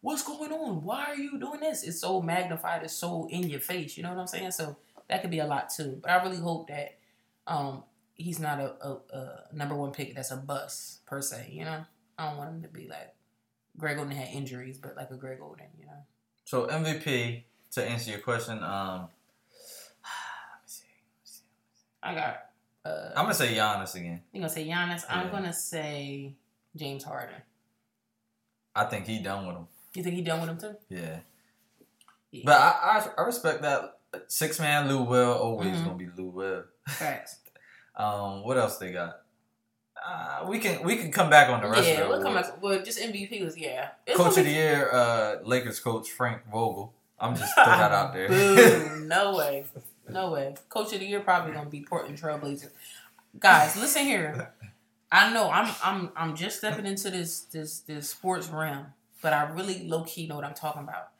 what's going on? Why are you doing this? It's so magnified. It's so in your face. You know what I'm saying? So that could be a lot too. But I really hope that um he's not a, a, a number one pick that's a bust per se. You know, I don't want him to be like Greg Oden had injuries, but like a Greg Oden. You know. So MVP to answer your question, um. I got. Uh, I'm gonna say Giannis again. You gonna say Giannis? I'm gonna say James Harden. I think he done with him. You think he done with him too? Yeah, Yeah. but I I, I respect that. Six man Lou Will always Mhm. gonna be Lou Will. Facts. Um, what else they got? Uh, we can we can come back on the rest yeah, of the we'll come back. Well, just MVP was yeah. It's Coach of the year, uh, Lakers coach Frank Vogel. I'm just throw that out there. Boo! No way. No way. Coach of the year probably gonna be Portland Trailblazers. Guys, listen here. I know I'm I'm I'm just stepping into this this this sports realm, but I really low key know what I'm talking about.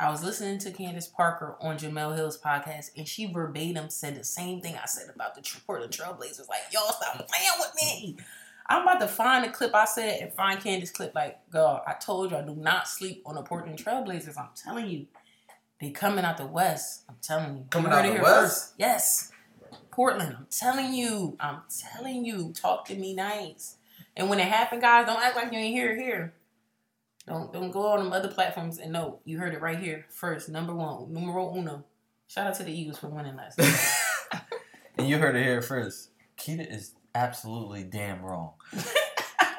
I was listening to Candace Parker on Jemele Hill's podcast, and she verbatim said the same thing I said about the Portland Trailblazers. Like, y'all stop playing with me. I'm about to find the clip I said and find Candace clip. Like, girl, I told you I do not sleep on the Portland Trailblazers. I'm telling you, they coming out the West. I'm telling you. Coming out the West? first. Yes. Portland. I'm telling you. I'm telling you. Talk to me nice. And when it happened, guys, don't act like you ain't hear it here. Don't don't go on them other platforms and no, you heard it right here first. Number one, numero uno. Shout out to the Eagles for winning last night. and you heard it here first. Keita is absolutely damn wrong.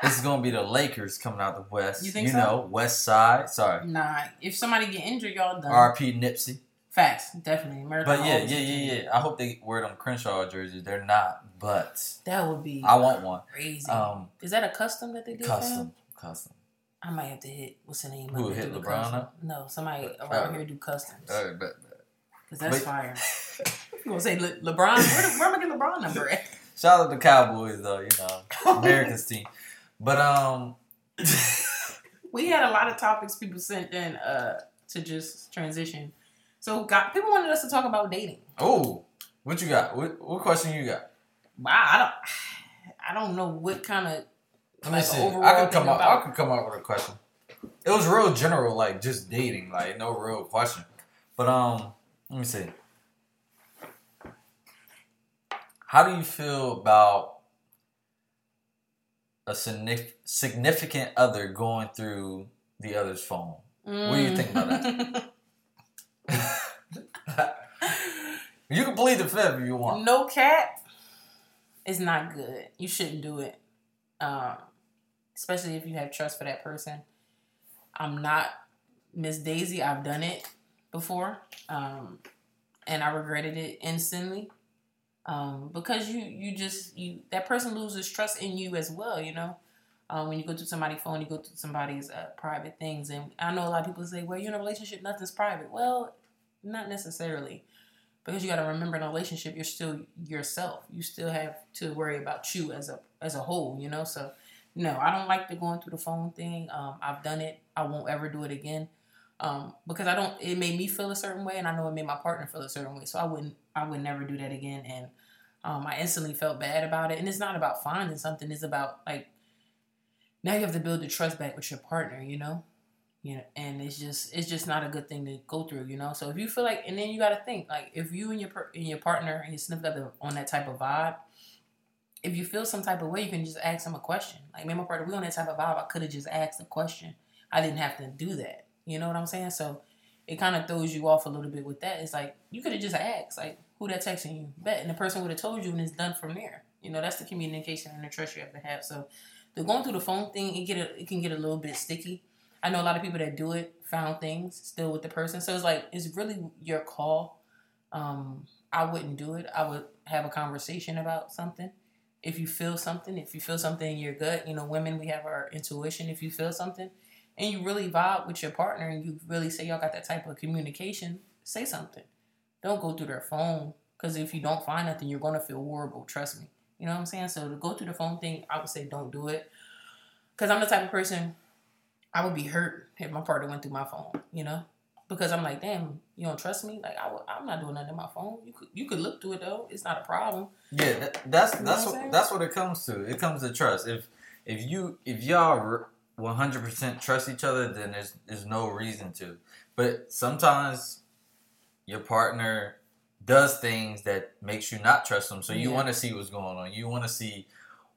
this is gonna be the Lakers coming out the West. You think you so? know, West Side. Sorry, nah, if somebody get injured, y'all done. RP Nipsey. Facts, definitely. Marathon But yeah, yeah, yeah, yeah. I hope they wear them Crenshaw jerseys. They're not, but That would be I want one. crazy. Um, Is that a custom that they did? for him? custom, custom. I might have to hit what's the name? Who, of it, hit do LeBron custom. up? No, somebody uh, around Oh. here do customs. All right, bet, bet. Cause that's Wait. fire. You gonna say Le- LeBron? Where, the, where am I getting LeBron number at? Shout out to the Cowboys though, you know, America's team. But um, We had a lot of topics people sent in uh, to just transition. So, got people wanted us to talk about dating. oh, what you got? What what question you got? Wow, I don't, I don't know what kind of Let me like see. I can thing come up. I can come up with a question. It was real general, like just dating, like no real question. But um, let me see. How do you feel about a signif- significant other going through the other's phone? What do you think about that? You can plead the fifth if you want. No cap is not good. You shouldn't do it. Um, especially if you have trust for that person. I'm not Miss Daisy. I've done it before. Um, and I regretted it instantly. Um, because you you just you that person loses trust in you as well, you know. Um, when you go to somebody's phone, you go to somebody's uh, private things, and I know a lot of people say, "Well, you're in a relationship, nothing's private." Well, not necessarily. Because you got to remember in a relationship you're still yourself. You still have to worry about you as a as a whole you know? So no i don't like the going through the phone thing. Um, i've done it. I won't ever do it again. Um, because i don't it made me feel a certain way and i know it made my partner feel a certain way. So i wouldn't i would never do that again and um, i instantly felt bad about it and it's not about finding something it's about like now you have to build the trust back with your partner you know you know, and it's just it's just not a good thing to go through, you know. So if you feel like, and then you got to think like if you and your and your partner and your other on that type of vibe, if you feel some type of way, you can just ask them a question. Like me and my partner, we on that type of vibe. I could have just asked a question. I didn't have to do that. You know what I'm saying? So it kind of throws you off a little bit with that. It's like you could have just asked, like, who that texting you? Bet, and the person would have told you, and it's done from there. You know, that's the communication and the trust you have to have. So the going through the phone thing, it get a, it can get a little bit sticky. I know a lot of people that do it found things still with the person. So it's like it's really your call. Um, I wouldn't do it. I would have a conversation about something. If you feel something, if you feel something in your gut, you know, women we have our intuition. If you feel something and you really vibe with your partner and you really say y'all got that type of communication, say something. Don't go through their phone because if you don't find nothing, you're gonna feel horrible. Trust me. You know what I'm saying? So to go through the phone thing, I would say don't do it. Cause I'm the type of person I would be hurt if my partner went through my phone. You know, because I'm like, damn, you don't trust me. Like I, am not doing nothing on my phone. You could you could look through it though. It's not a problem. Yeah, that, that's You know that's what what, that's what it comes to. It comes to trust. If if you if y'all one hundred percent trust each other, then there's there's no reason to. But sometimes your partner does things that makes you not trust them. So you Yeah. want to see what's going on. You want to see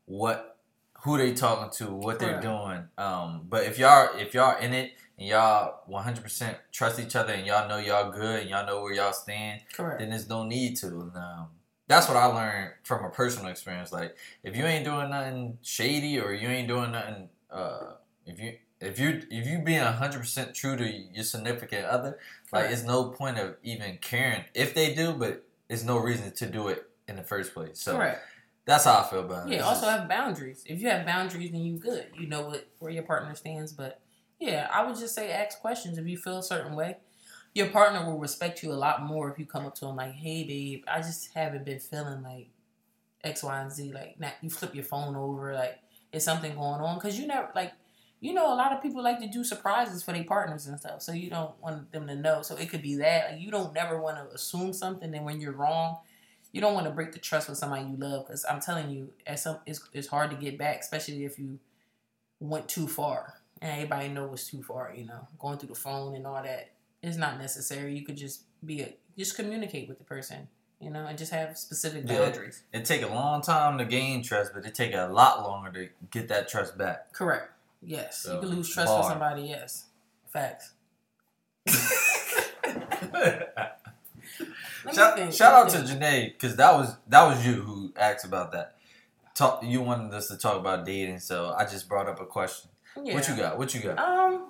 what who they talking to, what they're Correct. doing. Um, but if y'all if y'all in it and y'all one hundred percent trust each other and y'all know y'all good and y'all know where y'all stand, Correct. then there's no need to. And, um, that's what I learned from a personal experience. Like if you ain't doing nothing shady or you ain't doing nothing, uh, if you if you if you being hundred percent true to your significant other, like Correct. it's no point of even caring if they do, but it's no reason to do it in the first place. So Correct. that's how I feel about it. Yeah. It's Also just- have boundaries. If you have boundaries, then you good. You know what where your partner stands. But yeah, I would just say ask questions if you feel a certain way. Your partner will respect you a lot more if you come up to him like, "Hey, babe, I just haven't been feeling like X, Y, and Z." Like, not you flip your phone over. Like, is something going on? Because you never like. You know, a lot of people like to do surprises for their partners and stuff, so you don't want them to know. So it could be that. Like, you don't never want to assume something, and when you're wrong, you don't want to break the trust with somebody you love because I'm telling you, at some it's, it's hard to get back, especially if you went too far. And everybody know it's too far, you know, going through the phone and all that is not necessary. You could just be a just communicate with the person, you know, and just have specific Yeah. boundaries. it take a long time to gain trust, but it take a lot longer to get that trust back. Correct. Yes, So, you can lose trust for somebody. Yes, facts. Shout, think, shout out to. Janae because that was that was you who asked about that. Talk, you wanted us to talk about dating, so I just brought up a question. Yeah. What you got? What you got? Um,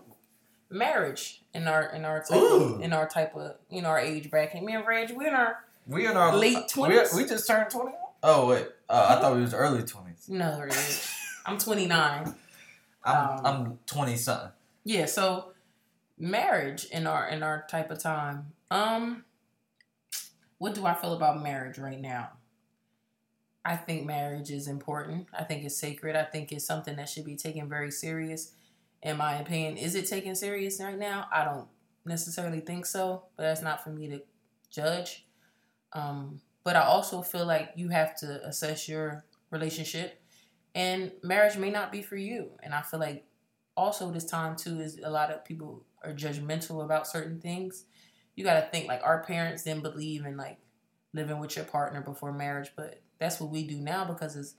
marriage in our in our type Ooh. of, in our type of you know our age bracket. Me and Reg, we're in our we in our late we- 20s? We, just turned twenty. Oh wait, uh, I thought we was early twenties. no Reg. I'm 29. I'm Um, I'm twenty something. Yeah, so marriage in our in our type of time. Um, what do I feel about marriage right now? I think marriage is important. I think it's sacred. I think it's something that should be taken very serious. In my opinion, is it taken serious right now? I don't necessarily think so, but that's not for me to judge. Um, but I also feel like you have to assess your relationship, and marriage may not be for you. And I feel like also this time too is a lot of people are judgmental about certain things. You got to think like our parents didn't believe in like living with your partner before marriage, but that's what we do now because it's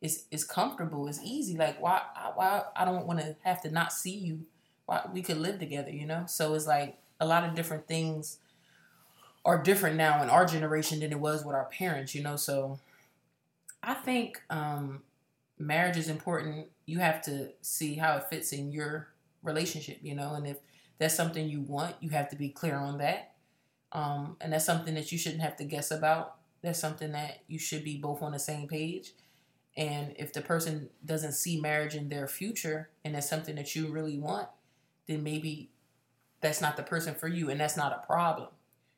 it's it's comfortable, it's easy. Like why why I don't want to have to not see you. Why we could live together, you know? So it's like a lot of different things are different now in our generation than it was with our parents, you know? So I think um marriage is important. You have to see how it fits in your relationship, you know, and if that's something you want, you have to be clear on that. Um, and that's something that you shouldn't have to guess about. That's something that you should be both on the same page. And if the person doesn't see marriage in their future and that's something that you really want, then maybe that's not the person for you and that's not a problem.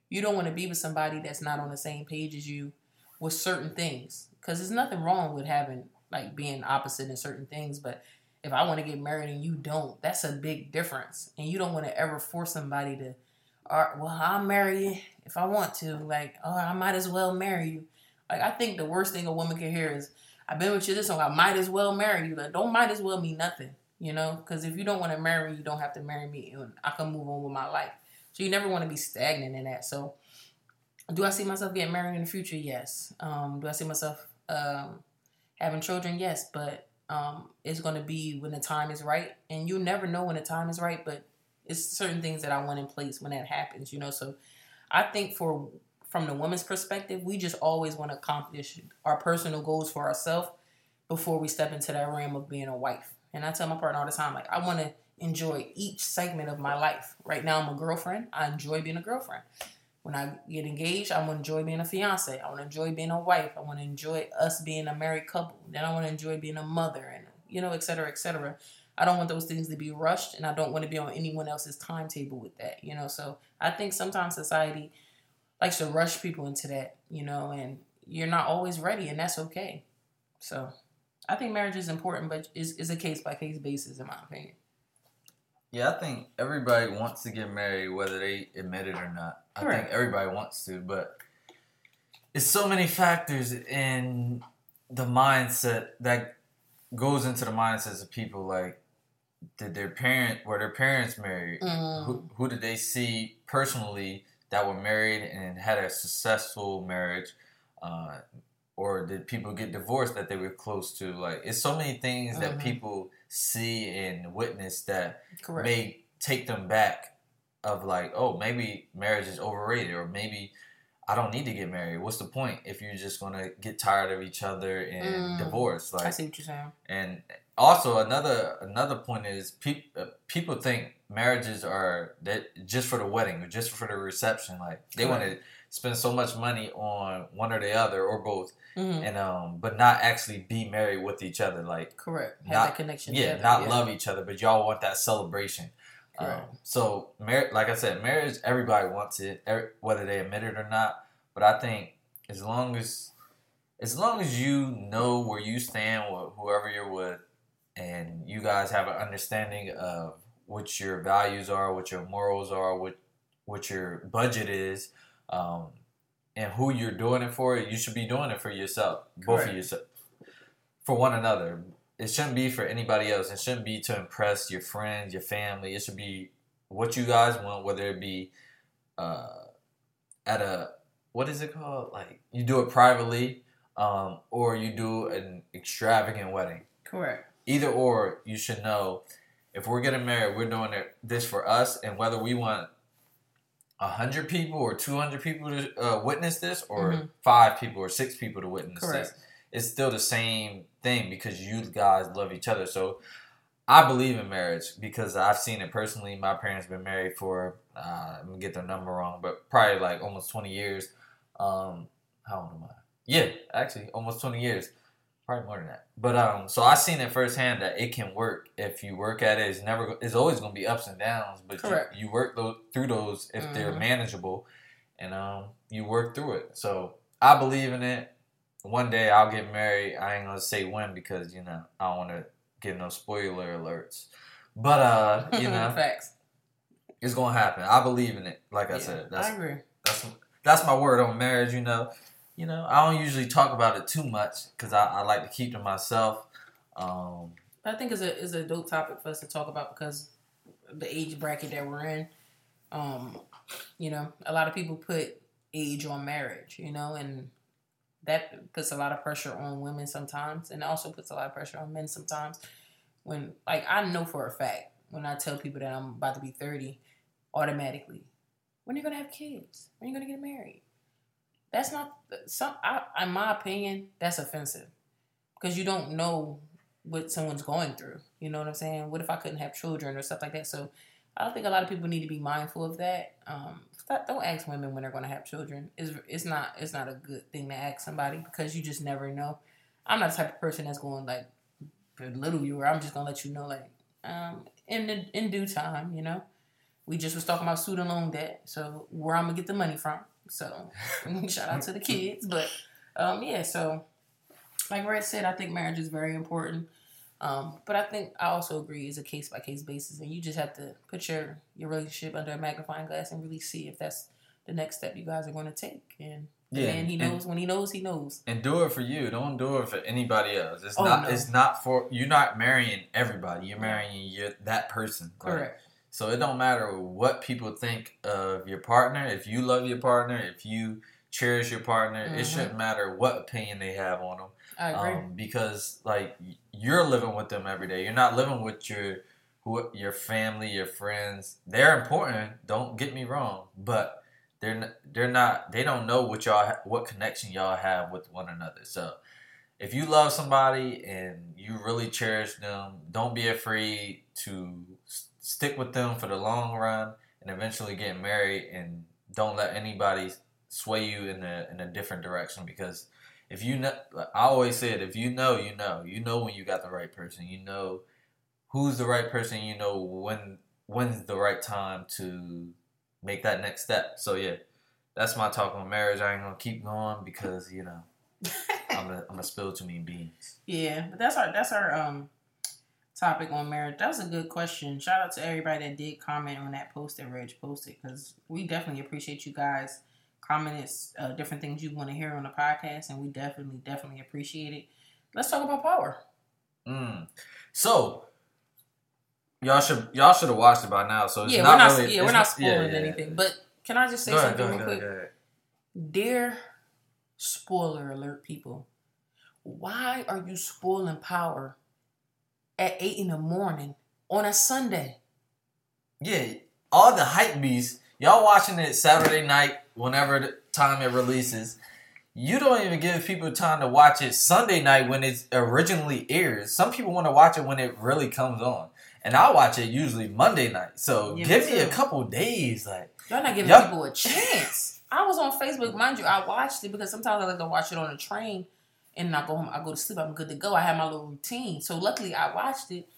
You don't want to be with somebody that's not on the same page as you with certain things because there's nothing wrong with having like being opposite in certain things but if i want to get married and you don't that's a big difference. And you don't want to ever force somebody to all right, well i'll marry you if i want to. Like oh i might as well marry you. Like i think the worst thing a woman can hear is i've been with you this long i might as well marry you. Like don't might as well mean nothing you know? Because if you don't want to marry you don't have to marry me and i can move on with my life. So you never want to be stagnant in that. So do I see myself getting married in the future? Yes. Um, do I see myself um, having children? Yes. But um, it's going to be when the time is right, and you never know when the time is right. But it's certain things that I want in place when that happens. You know, so I think for from the woman's perspective, we just always want to accomplish our personal goals for ourselves before we step into that realm of being a wife. And I tell my partner all the time, like I want to enjoy each segment of my life. Right now, I'm a girlfriend. I enjoy being a girlfriend. When I get engaged, I want to enjoy being a fiance. I want to enjoy being a wife. I want to enjoy us being a married couple. Then I want to enjoy being a mother and, you know, et cetera, et cetera. I don't want those things to be rushed and I don't want to be on anyone else's timetable with that, you know. So I think sometimes society likes to rush people into that, you know, and you're not always ready and that's okay. So I think marriage is important, but is is a case by case basis in my opinion. Yeah, I think everybody wants to get married, whether they admit it or not. I Correct. think everybody wants to, but it's so many factors in the mindset that goes into the mindsets of people. Like, did their parent were their parents married? Mm. Who, who did they see personally that were married and had a successful marriage? Uh, or did people get divorced that they were close to? Like, it's so many things that Mhm. people see and witness that Correct. may take them back of like, oh, maybe marriage is overrated, or maybe I don't need to get married. What's the point if you're just gonna get tired of each other and Mm. divorce? I see what you're saying. and also another another point is pe- uh, people think marriages are that just for the wedding or just for the reception. Like they want to spend so much money on one or the other or both, hmm and um, but not actually be married with each other. Like Correct. Have not- that connection. yeah, together, not love each other, but y'all want that celebration. Um, so, mar- like I said, marriage, everybody wants it, every, whether they admit it or not. But I think as long as, as long as you know where you stand with whoever you're with, and you guys have an understanding of what your values are, what your morals are, what what your budget is, um, and who you're doing it for, you should be doing it for yourself, both Correct. of yourself, for one another. It shouldn't be for anybody else. It shouldn't be to impress your friends, your family. It should be what you guys want, whether it be uh, at a what is it called? Like you do it privately, um, or you do an extravagant wedding. Correct. Either or, you should know if we're getting married, we're doing it, this for us, and whether we want hundred people or two hundred people to uh, witness this, or Mhm. five people or six people to witness Correct. this, it's still the same thing because you guys love each other. So I believe in marriage because I've seen it personally. My parents been married for uh, I'm gonna get their number wrong, but probably like almost twenty years. Um, how old am I? Yeah, actually, almost twenty years. Probably more than that. But um, so I seen it firsthand that it can work if you work at it. It's never. It's always gonna be ups and downs, but you, Correct. you work those, through those if they're Mhm. manageable, and um, you work through it. So I believe in it. One day I'll get married. I ain't gonna say when because you know I don't want to give no spoiler alerts. But uh, you know, Facts. it's gonna happen. I believe in it. Like I Yeah, said, that's I agree. that's that's my word on marriage. You know, you know, I don't usually talk about it too much because I, I like to keep to myself. Um, I think it's a is a dope topic for us to talk about because the age bracket that we're in. Um, you know, a lot of people put age on marriage, you know, and that puts a lot of pressure on women sometimes, and also puts a lot of pressure on men sometimes. When like I know for a fact when I tell people that I'm about to be thirty, automatically, when are you gonna have kids? When are you gonna get married? That's not some. I, in my opinion, that's offensive because you don't know what someone's going through. You know what I'm saying? What if I couldn't have children or stuff like that? So I don't think a lot of people need to be mindful of that. Um, don't ask women when they're going to have children. It's, it's not it's not a good thing to ask somebody because you just never know. I'm not the type of person that's going like belittle you or I'm just gonna let you know like um, in the, in due time. You know, we just was talking about student loan debt, so where I'm gonna get the money from. So shout out to the kids, but um, yeah. So like Red said, I think marriage is very important. Um, but I think I also agree it's a case by case basis, and you just have to put your your relationship under a magnifying glass and really see if that's the next step you guys are going to take. And Yeah, man, he and- knows when he knows, he knows. and do it for you. Don't do it for anybody else. It's Oh, not. no. It's not for. You're not marrying everybody. You're marrying your, that person. Like, Correct. So it don't matter what people think of your partner. If you love your partner, if you cherish your partner, Mhm. it shouldn't matter what opinion they have on them. I agree. Um, because like you're living with them every day. You're not living with your who your family, your friends. They're important. Don't get me wrong, but they're they're not. They don't know what y'all what connection y'all have with one another. So if you love somebody and you really cherish them, don't be afraid to stick with them for the long run and eventually get married and don't let anybody sway you in a in a different direction because if you know I always said if you know you know. You know when you got the right person. You know who's the right person. You know when when's the right time to make that next step. So yeah that's my talk on marriage. I ain't gonna keep going because you know I'm gonna, I'm gonna spill too many beans Yeah, but that's our that's our um topic on marriage. That was a good question. Shout out to everybody that did comment on that post that Reg posted because we definitely appreciate you guys commenting uh, different things you want to hear on the podcast, and we definitely definitely appreciate it. Let's talk about power. Mm. So y'all should y'all should have watched it by now. So it's yeah, not we're not really, yeah we're not spoiling yeah, yeah. anything. But can I just say ahead, something ahead, real quick? ahead, go ahead. Dear spoiler alert people, why are you spoiling power at eight in the morning on a Sunday? Yeah, all the hype beasts. Y'all watching it Saturday night whenever the time it releases. You don't even give people time to watch it Sunday night when it originally airs. Some people want to watch it when it really comes on. And I watch it usually Monday night. So Yeah, give me me a couple days. Like Y'all not giving Yup. people a chance. I was on Facebook, mind you. I watched it because sometimes I like to watch it on the train, and I go home. I go to sleep. I'm good to go. I have my little routine. So luckily, I watched it.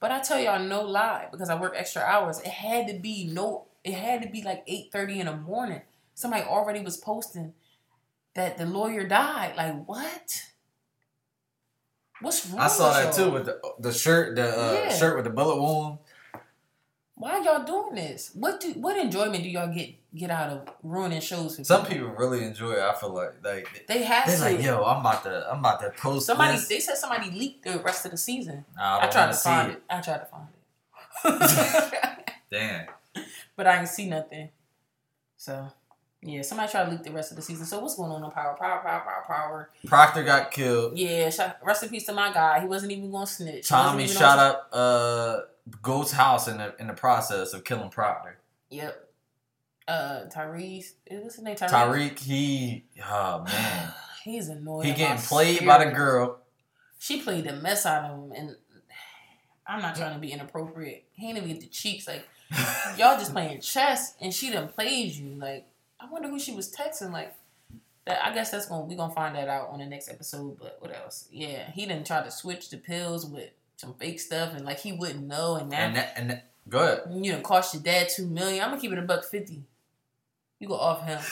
But I tell y'all no lie because I work extra hours. It had to be no. It had to be like eight thirty in the morning. Somebody already was posting that the lawyer died. Like what? What's wrong? I saw that y'all? too with the the shirt, the uh, Yeah. shirt with the bullet wound. Why y'all doing this? What do what enjoyment do y'all get get out of ruining shows for Some people really enjoy it. I feel like like They have they're to. like, yo, I'm about to I'm about to post Somebody this. they said somebody leaked the rest of the season. Nah, I, I, tried to see find it. it. I tried to find it. Damn. but I ain't see nothing. So yeah, somebody tried to leak the rest of the season. So what's going on on Power? Power, power, power, power. Proctor got killed. Yeah, rest in peace to my guy. He wasn't even gonna snitch. He Tommy shot on- up uh house in the in the process of killing Proctor. Yep. Uh Tyrese. What's his name? Tyrese. Tariq, he oh man. He's annoying. He getting played by the girl. She played the mess out of him and I'm not trying to be inappropriate. He ain't even get the cheeks. Like y'all just playing chess and she done played you. Like I wonder who she was texting. Like that. I guess that's gonna we gonna find that out on the next episode. But what else? Yeah, he didn't try to switch the pills with some fake stuff and like he wouldn't know. And now And that, and that, go ahead. you done cost your dad two million. I'm gonna keep it a buck fifty. You go off him.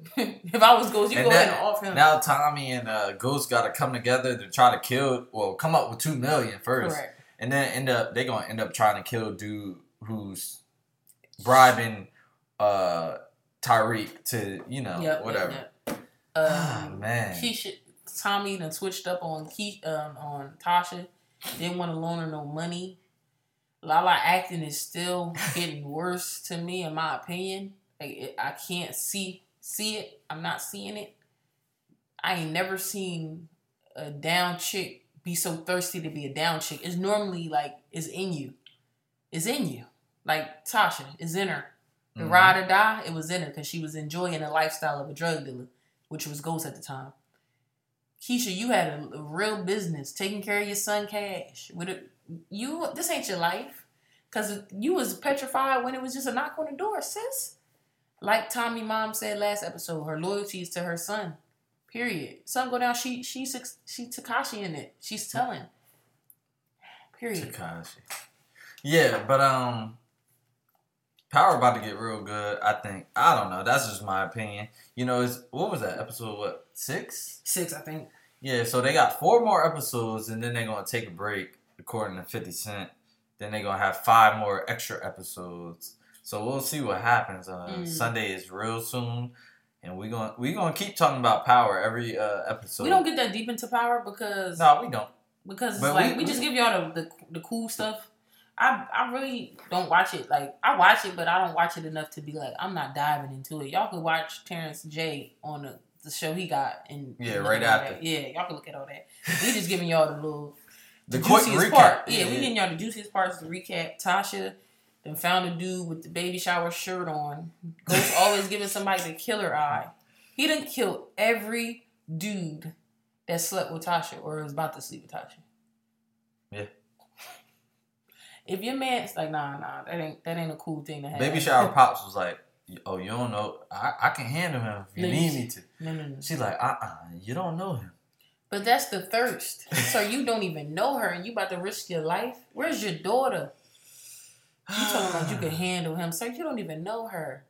if I was Ghost, you And go that- ahead and off him. Now Tommy and uh, Ghost got to come together to try to kill. Well, come up with two million first, Correct. and then end up they gonna end up trying to kill dude who's bribing uh Tariq to you know Yep, whatever. yep, yep. Ah, Um, man. Keisha, Tommy done switched up on Ke- um, on Tasha. Didn't want to loan her no money. Lala acting is still getting worse to me, in my opinion. Like, it, I can't see see it. I'm not seeing it. I ain't never seen a down chick be so thirsty to be a down chick. It's normally like it's in you. It's in you. Like Tasha, it's in her. The Mhm. ride or die, it was in her because she was enjoying the lifestyle of a drug dealer, which was Ghost at the time. Keisha, you had a, a real business, taking care of your son cash. With a, you, this ain't your life, cause you was petrified when it was just a knock on the door, sis. Like Tommy mom said last episode, her loyalty is to her son. Period. Son go down, she she she Tekashi in it. She's telling. Period. Tekashi. Yeah, but um, Power about to get real good. I think. I don't know. That's just my opinion. You know, it's what was that episode? What six? Six, I think. Yeah. So they got four more episodes, and then they're gonna take a break, according to Fifty Cent. Then they're gonna have five more extra episodes. So we'll see what happens. Uh, Mm. Sunday is real soon, and we're gonna we gonna keep talking about Power every uh, episode. we don't get that deep into power because No, we don't. because it's But like we- we, just give y'all the, the the cool stuff. I I really don't watch it. Like I watch it, but I don't watch it enough to be like I'm not diving into it. Y'all could watch Terrence J on the, the show he got and Yeah, right after. that. Yeah, y'all can look at all that. We just giving y'all the little The the, juiciest recap. part. Yeah, Yeah, we getting y'all the juiciest parts to recap. Tasha then found a dude with the baby shower shirt on. Ghost always giving somebody the killer eye. He done killed every dude that slept with Tasha or was about to sleep with Tasha. Yeah. If your man's like, nah, nah, that ain't that ain't a cool thing to have. Baby shower pops was like, "Oh, you don't know? I, I can handle him if you No, need me to." No, no, no. She's like, "Uh, uh you don't know him." But that's the thirst. so you don't even know her, and you about to risk your life. Where's your daughter? You talking about you can handle him, sir? You don't even know her.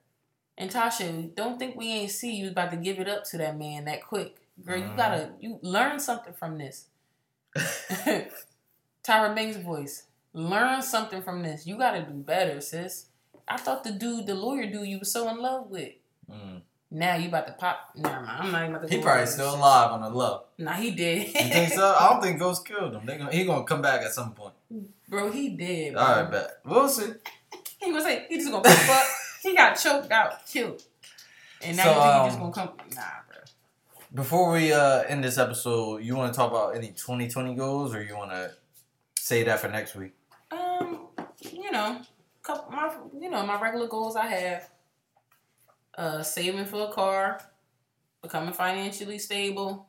And Tasha, don't think we ain't see you about to give it up to that man that quick, girl. You gotta you learn something from this. Tyra Banks' voice. Learn something from this. You gotta do better, sis. I thought the dude, the lawyer dude, you was so in love with. Mm. Now you about to pop. Never mind. I'm not even about to. He probably still shit. alive on the love. Nah, he did. You think so? I don't think Ghost killed him. They gonna, he gonna come back at some point. Bro, he did. Bro. All right, bet. We'll see. He gonna say he just gonna pop up. He got choked out, killed. And now So, you think he just um, gonna come? Nah, bro. Before we uh, end this episode, you want to talk about any 2020 goals, or you want to say that for next week? You know, couple my you know my regular goals I have. Uh, saving for a car, becoming financially stable,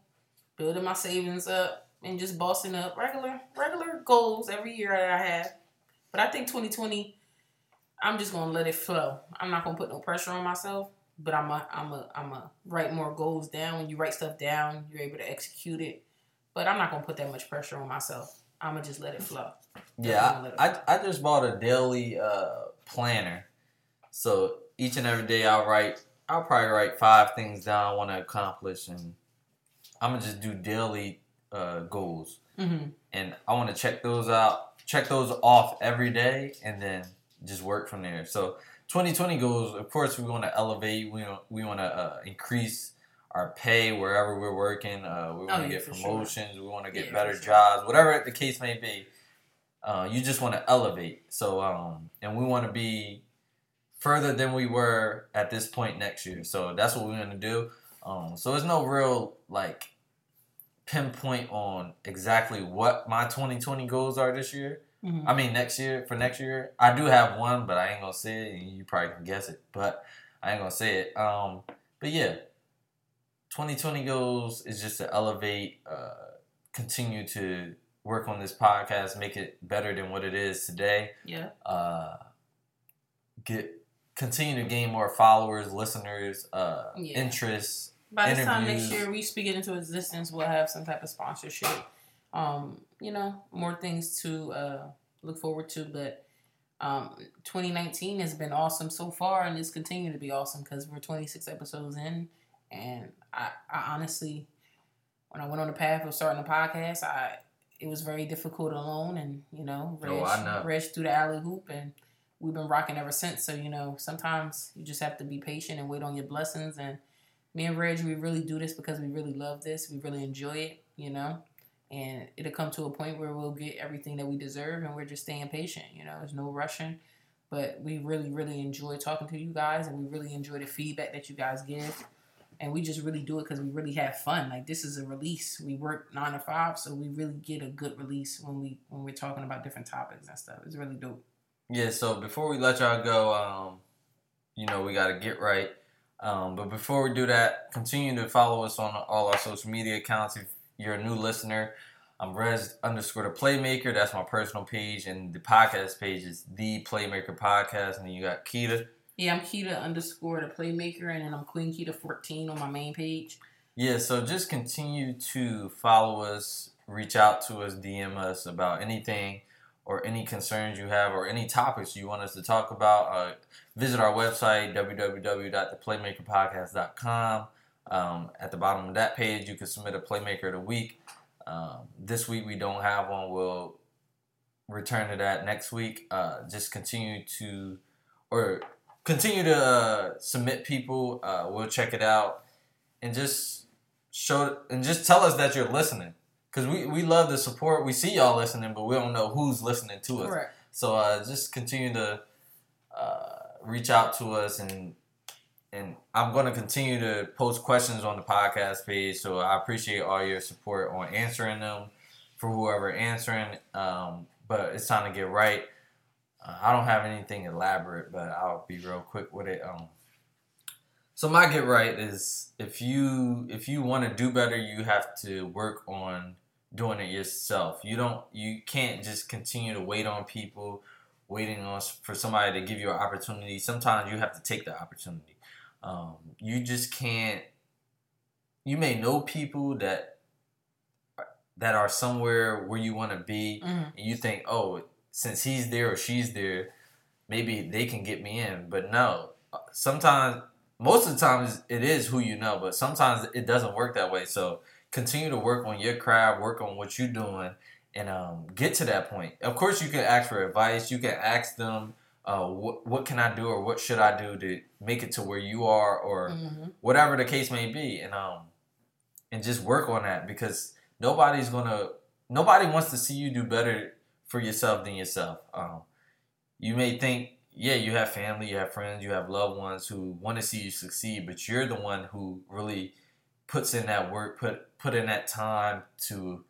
building my savings up, and just bossing up. Regular regular goals every year that I have. But I think 2020, I'm just gonna let it flow. I'm not gonna put no pressure on myself. But I'm a I'm a I'm a write more goals down. When you write stuff down, you're able to execute it. But I'm not gonna put that much pressure on myself. I'm gonna just let it flow. Yeah, I, I, I just bought a daily uh, planner. So each and every day I'll write, I'll probably write five things down I want to accomplish, and I'm gonna just do daily uh, goals, Mm-hmm. and I want to check those out, check those off every day, and then just work from there. So 2020 goals, of course, we want to elevate, we want, we want to uh, increase our pay wherever we're working. Uh, we want to Oh, yeah, get for sure. promotions. We want to get Yeah, better sure. jobs, whatever the case may be. Uh, you just want to elevate. So, um, and we want to be further than we were at this point next year. So that's what we're gonna do. Um, so there's no real like pinpoint on exactly what my 2020 goals are this year. Mhm. I mean next year for next year. I do have one, but I ain't gonna say it. and You probably can guess it, but I ain't gonna say it. Um, but yeah, 2020 goals is just to elevate, uh, continue to work on this podcast, make it better than what it is today. Yeah. Uh, get continue to gain more followers, listeners, uh, Yeah. interests. By this time next year, we speak it into existence. We'll have some type of sponsorship. Um, you know, more things to uh, look forward to. But um, 2019 has been awesome so far, and it's continuing to be awesome because we're 26 episodes in. And I, I honestly, when I went on the path of starting a podcast, I it was very difficult alone, and you know, Reg, Oh, know. Reg through the alley hoop, and we've been rocking ever since. So you know, sometimes you just have to be patient and wait on your blessings. And me and Reg, we really do this because we really love this. We really enjoy it, you know. And it'll come to a point where we'll get everything that we deserve, and we're just staying patient. You know, there's no rushing. But we really, really enjoy talking to you guys, and we really enjoy the feedback that you guys give. And we just really do it because we really have fun. Like this is a release. We work nine to five, so we really get a good release when we when we're talking about different topics and stuff. It's really dope. Yeah. So before we let y'all go, um, you know we got to get right. Um, but before we do that, continue to follow us on all our social media accounts. If you're a new listener, I'm Res underscore the Playmaker. That's my personal page, and the podcast page is the Playmaker Podcast. And then you got Keita. Yeah, I'm Keita underscore the playmaker, and then I'm Queen Keita 14 on my main page. Yeah, so just continue to follow us, reach out to us, DM us about anything or any concerns you have or any topics you want us to talk about. Uh, visit our website, www.theplaymakerpodcast.com. Um, at the bottom of that page, you can submit a Playmaker of the Week. Um, this week we don't have one. We'll return to that next week. Uh, just continue to, or continue to uh, submit people. Uh, we'll check it out and just show and just tell us that you're listening because we, we love the support we see y'all listening but we don't know who's listening to us Correct. so uh, just continue to uh, reach out to us and and i'm going to continue to post questions on the podcast page so i appreciate all your support on answering them for whoever answering um, but it's time to get right uh, i don't have anything elaborate but i'll be real quick with it um, so my get right is if you if you want to do better, you have to work on doing it yourself. You don't you can't just continue to wait on people waiting on for somebody to give you an opportunity. Sometimes you have to take the opportunity. Um, you just can't. You may know people that that are somewhere where you want to be, Mhm. and you think, oh, since he's there or she's there, maybe they can get me in. But no, sometimes, most of the times, it is who you know, but sometimes it doesn't work that way. So continue to work on your craft, work on what you're doing, and um, get to that point. Of course, you can ask for advice. You can ask them, uh, what what can I do or what should I do to make it to where you are or Mhm. whatever the case may be, and um, and just work on that because nobody's gonna nobody wants to see you do better for yourself than yourself. Um, you may think, yeah, you have family, you have friends, you have loved ones who want to see you succeed, but you're the one who really puts in that work, put put in that time to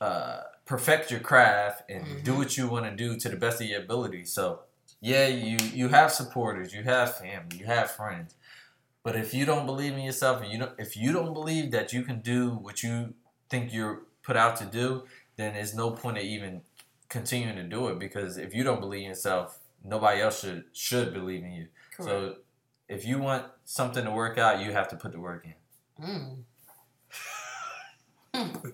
uh, perfect your craft and do Mhm. what you want to do to the best of your ability. So, yeah, you you have supporters, you have family, you have friends, but if you don't believe in yourself, and you don't, if you don't believe that you can do what you think you're put out to do, then there's no point of even continuing to do it because if you don't believe in yourself, nobody else should should believe in you. So if you want something to work out, you have to put the work in. Mm.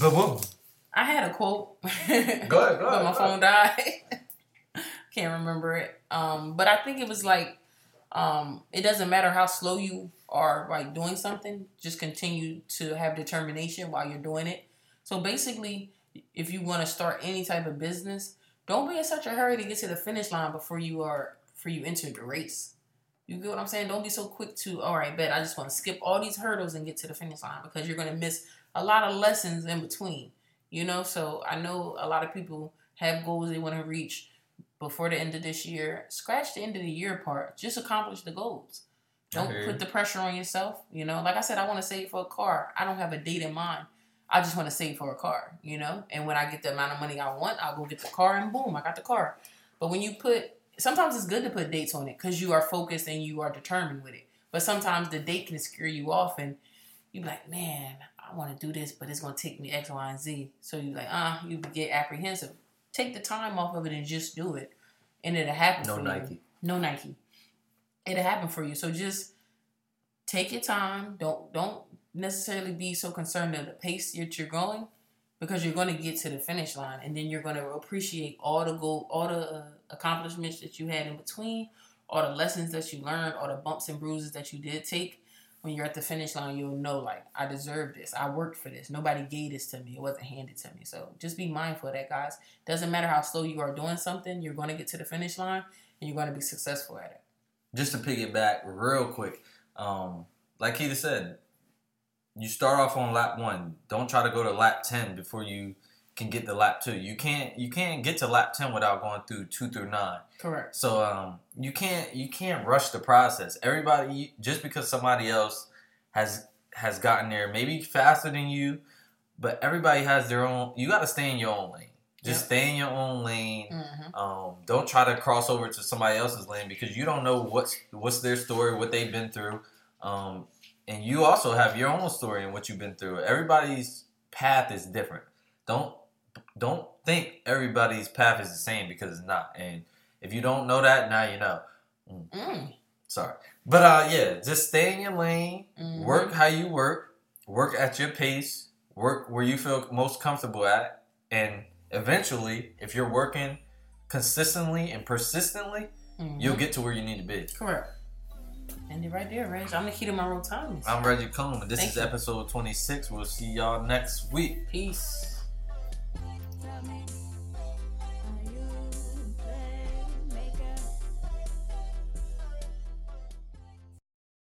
Boom. I had a quote. Go ahead, go ahead, but my phone died. Can't remember it. Um, but I think it was like, um, it doesn't matter how slow you are like doing something, just continue to have determination while you're doing it. So basically, if you want to start any type of business, don't be in such a hurry to get to the finish line before you are before you enter the race. You get what I'm saying? Don't be so quick to, all right, bet I just want to skip all these hurdles and get to the finish line because you're gonna miss a lot of lessons in between. You know, so I know a lot of people have goals they want to reach before the end of this year. Scratch the end of the year part. Just accomplish the goals. Don't Okay. put the pressure on yourself. You know, like I said, I want to save for a car. I don't have a date in mind. I just want to save for a car, you know? And when I get the amount of money I want, I'll go get the car and boom, I got the car. But when you put, sometimes it's good to put dates on it because you are focused and you are determined with it. But sometimes the date can scare you off and you be like, man, I want to do this, but it's going to take me X, Y, and Z. So you like, ah, you get apprehensive. Take the time off of it and just do it. And it'll happen No Nike. you. No Nike. It'll happen for you. So just take your time. Don't don't necessarily be so concerned at the pace that you're going because you're going to get to the finish line and then you're going to appreciate all the goal, all the uh, accomplishments that you had in between, all the lessons that you learned, all the bumps and bruises that you did take. When you're at the finish line, you'll know like I deserve this. I worked for this. Nobody gave this to me. It wasn't handed to me. So just be mindful of that, guys. Doesn't matter how slow you are doing something, you're going to get to the finish line and you're going to be successful at it. Just to piggyback real quick, um, like Keita said, you start off on lap one. Don't try to go to lap ten before you can get to lap two. You can't you can't get to lap ten without going through two through nine. Correct. So um, you can't you can't rush the process. Everybody just because somebody else has has gotten there maybe faster than you, but everybody has their own. You got to stay in your own lane. Just Yep. stay in your own lane. hmm Um, don't try to cross over to somebody else's lane because you don't know what's what's their story, what they've been through, um, and you also have your own story and what you've been through. Everybody's path is different. Don't don't think everybody's path is the same because it's not. And if you don't know that, now you know. Mm. Sorry, but uh, yeah, just stay in your lane. Mhm. Work how you work. Work at your pace. Work where you feel most comfortable at, and eventually, if you're working consistently and persistently, Mhm. you'll get to where you need to be. Correct. And it right there, Reg. I'm Nikita Monroe Thomas. I'm Reggie Coleman. This Thank is you. episode 26. We'll see y'all next week. Peace.